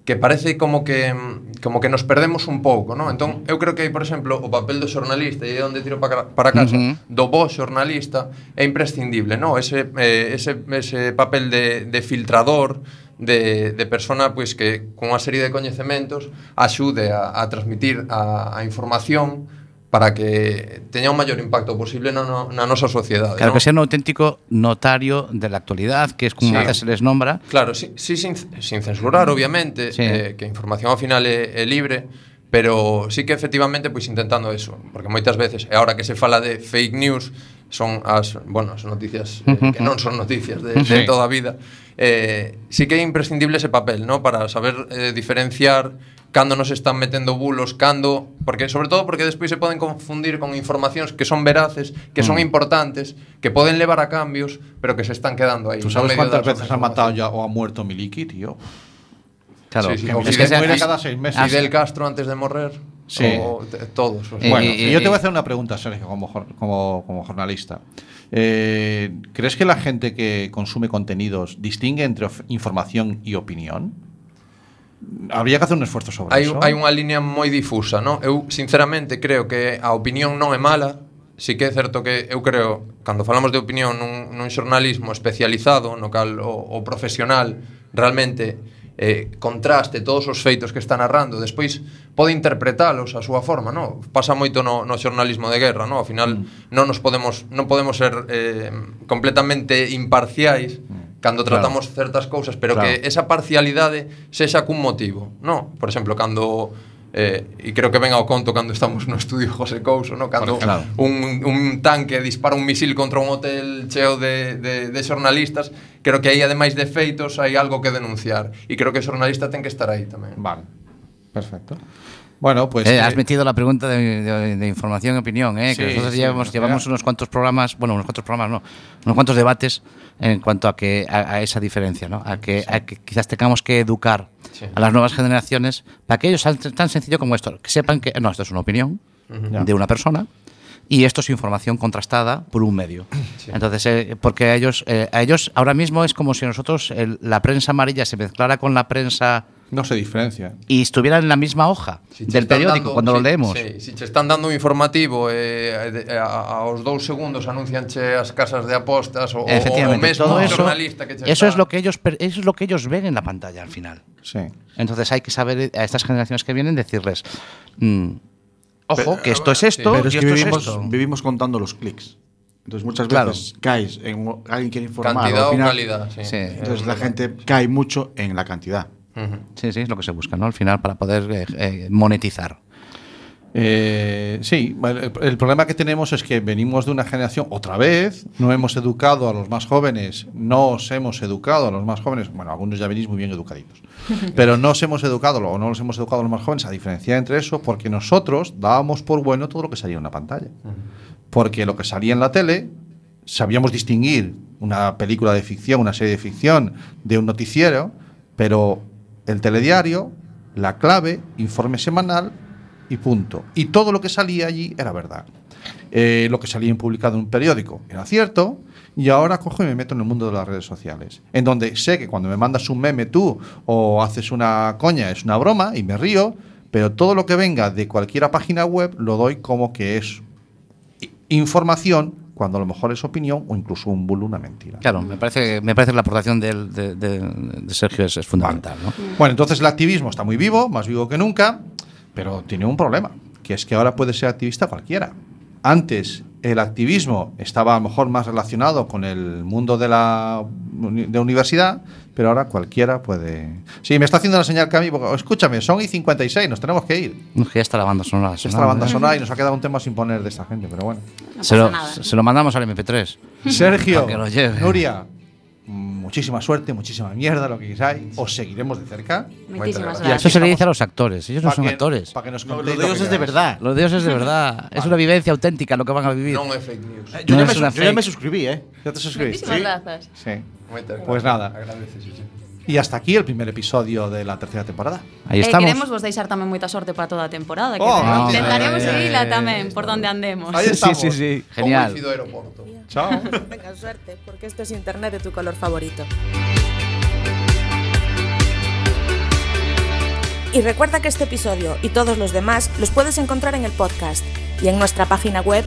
que parece como que como que nos perdemos un pouco, non? Entón, eu creo que hai, por exemplo, o papel do xornalista e é onde tiro para, para casa, uh -huh. do bo xornalista é imprescindible, non? Ese, eh, ese, ese papel de, de filtrador, de, de persona pois, pues, que con unha serie de coñecementos axude a, a transmitir a, a información para que teña o maior impacto posible na, no, na nosa sociedade. Claro, ¿no? que ser un auténtico notario da actualidade, que es como sí. a se les nombra. Claro, sí, sí sin, sin censurar, obviamente, sí. eh, que a información ao final é, é libre, pero sí que efectivamente pois intentando eso, porque moitas veces, e agora que se fala de fake news, son as, bueno, as noticias eh, que non son noticias de, de Sí. toda a vida. Eh, sí que é imprescindible ese papel, ¿no? Para saber eh, diferenciar cando nos están metendo bulos, cando, porque sobre todo porque despois se poden confundir con informacións que son veraces, que son Mm. importantes, que poden levar a cambios, pero que se están quedando aí. ¿Tú sabes cuántas veces ha matado ya o ha muerto Miliki, tío? Claro, Sí, sí, que es que muere Fidel- cada seis meses. Fidel Castro antes de morrer. Sí. O, todos. O sea. Eh, bueno, eh, yo te eh. voy a hacer una pregunta, Sergio, como, como, como jornalista. Eh, ¿Crees que la gente que consume contenidos distingue entre información y opinión? Habría que hacer un esforzo sobre hai, eso. Hai unha línea moi difusa, non? Eu sinceramente creo que a opinión non é mala, Si que é certo que eu creo, cando falamos de opinión nun, nun xornalismo especializado, no cal o, o profesional realmente eh, contraste todos os feitos que está narrando, despois pode interpretalos a súa forma, no? Pasa moito no, no xornalismo de guerra, no? Ao final mm. non nos podemos non podemos ser eh, completamente imparciais mm. cando tratamos claro. certas cousas, pero claro. que esa parcialidade sexa cun motivo, no? Por exemplo, cando eh, e creo que ven ao conto cando estamos no estudio José Couso, no? cando claro. un, un tanque dispara un misil contra un hotel cheo de, de, de xornalistas, creo que aí ademais de feitos hai algo que denunciar e creo que o xornalista ten que estar aí tamén. Vale, perfecto. Bueno, pues. Eh, has metido la pregunta de, de, de información y opinión, ¿eh? que nosotros sí, llevamos, llevamos unos cuantos programas, bueno, unos cuantos programas, no, unos cuantos debates en cuanto a que a, a esa diferencia, ¿no? A que, sí. a que quizás tengamos que educar a las nuevas generaciones para que ellos sean tan sencillo como esto, que sepan que no, esto es una opinión uh -huh. de una persona y esto es información contrastada por un medio. Sí. Entonces, eh, porque a ellos, eh, a ellos ahora mismo es como si nosotros el, la prensa amarilla se mezclara con la prensa no se diferencia. Y estuvieran en la misma hoja si del periódico dando, cuando si, lo leemos. Sí, si te están dando un informativo eh, a, a, os dous segundos anuncianche as casas de apostas o, Efectivamente, o mesmo todo eso, jornalista que eso está... es lo que ellos eso es lo que ellos ven en la pantalla al final. Sí. Entonces hay que saber a estas generaciones que vienen decirles ojo, que esto es esto, sí. pero es y que esto vivimos, es esto. vivimos contando los clics. Entonces muchas Claro. veces caes en alguien quiere informar Cantidad al o calidad, sí. Sí. Entonces la gente cae mucho en la cantidad. Sí, sí, es lo que se busca, ¿no? Al final para poder eh, eh, monetizar. Eh, sí, el, el problema que tenemos es que venimos de una generación, otra vez, no hemos educado a los más jóvenes, no os hemos educado a los más jóvenes, bueno, algunos ya venís muy bien educaditos, pero no os hemos educado o no los hemos educado a los más jóvenes a diferenciar entre eso porque nosotros dábamos por bueno todo lo que salía en una pantalla. Porque lo que salía en la tele, sabíamos distinguir una película de ficción, una serie de ficción de un noticiero, pero el telediario, la clave, informe semanal y punto. Y todo lo que salía allí era verdad. Eh, lo que salía en publicado en un periódico era cierto. Y ahora cojo y me meto en el mundo de las redes sociales, en donde sé que cuando me mandas un meme tú o haces una coña es una broma y me río, pero todo lo que venga de cualquier página web lo doy como que es información cuando a lo mejor es opinión o incluso un bulo, una mentira. Claro, me parece, me parece que la aportación del- de, de- de Sergio es, es fundamental, ¿no? Bueno, entonces el activismo está muy vivo, más vivo que nunca, pero tiene un problema, que es que ahora puede ser activista cualquiera. Antes el activismo estaba a lo mejor más relacionado con el mundo de la de universidad, pero ahora cualquiera puede... Sí, me está haciendo la señal Cami, porque, escúchame, son y 56, nos tenemos que ir. No, que ya está la banda sonora. Está la banda sonora y nos ha quedado un tema sin poner de esta gente, pero bueno. se, lo, se lo mandamos al MP3. Sergio, que lo lleve. Nuria, muchísima suerte, muchísima mierda, lo que queráis. Os seguiremos de cerca. Muchísimas aquí eso se le dice a los actores. Ellos no son que- actores. pa' que nos No, lo de lo ellos es de verdad. Los de ellos es de verdad. Es una vivencia auténtica lo que van a vivir. Fake news. Yo, No ya, es me, una sus- yo ya fake. me suscribí, ¿eh? ¿Ya te suscribiste? Muchísimas gracias. Sí. Pues gracias. nada. Agradeces, Y hasta aquí el primer episodio de la tercera temporada. Ahí Eh, estamos. queremos vos deixar tamén moita sorte para toda a temporada, que Oh, intentaremos Eh, seguila eh, tamén por donde andemos. Ahí estamos. Sí, sí, sí. Como Genial. aeroporto. Chao. Venga, suerte, porque esto es internet de tu color favorito. Y recuerda que este episodio y todos los demás los puedes encontrar en el podcast y en nuestra página web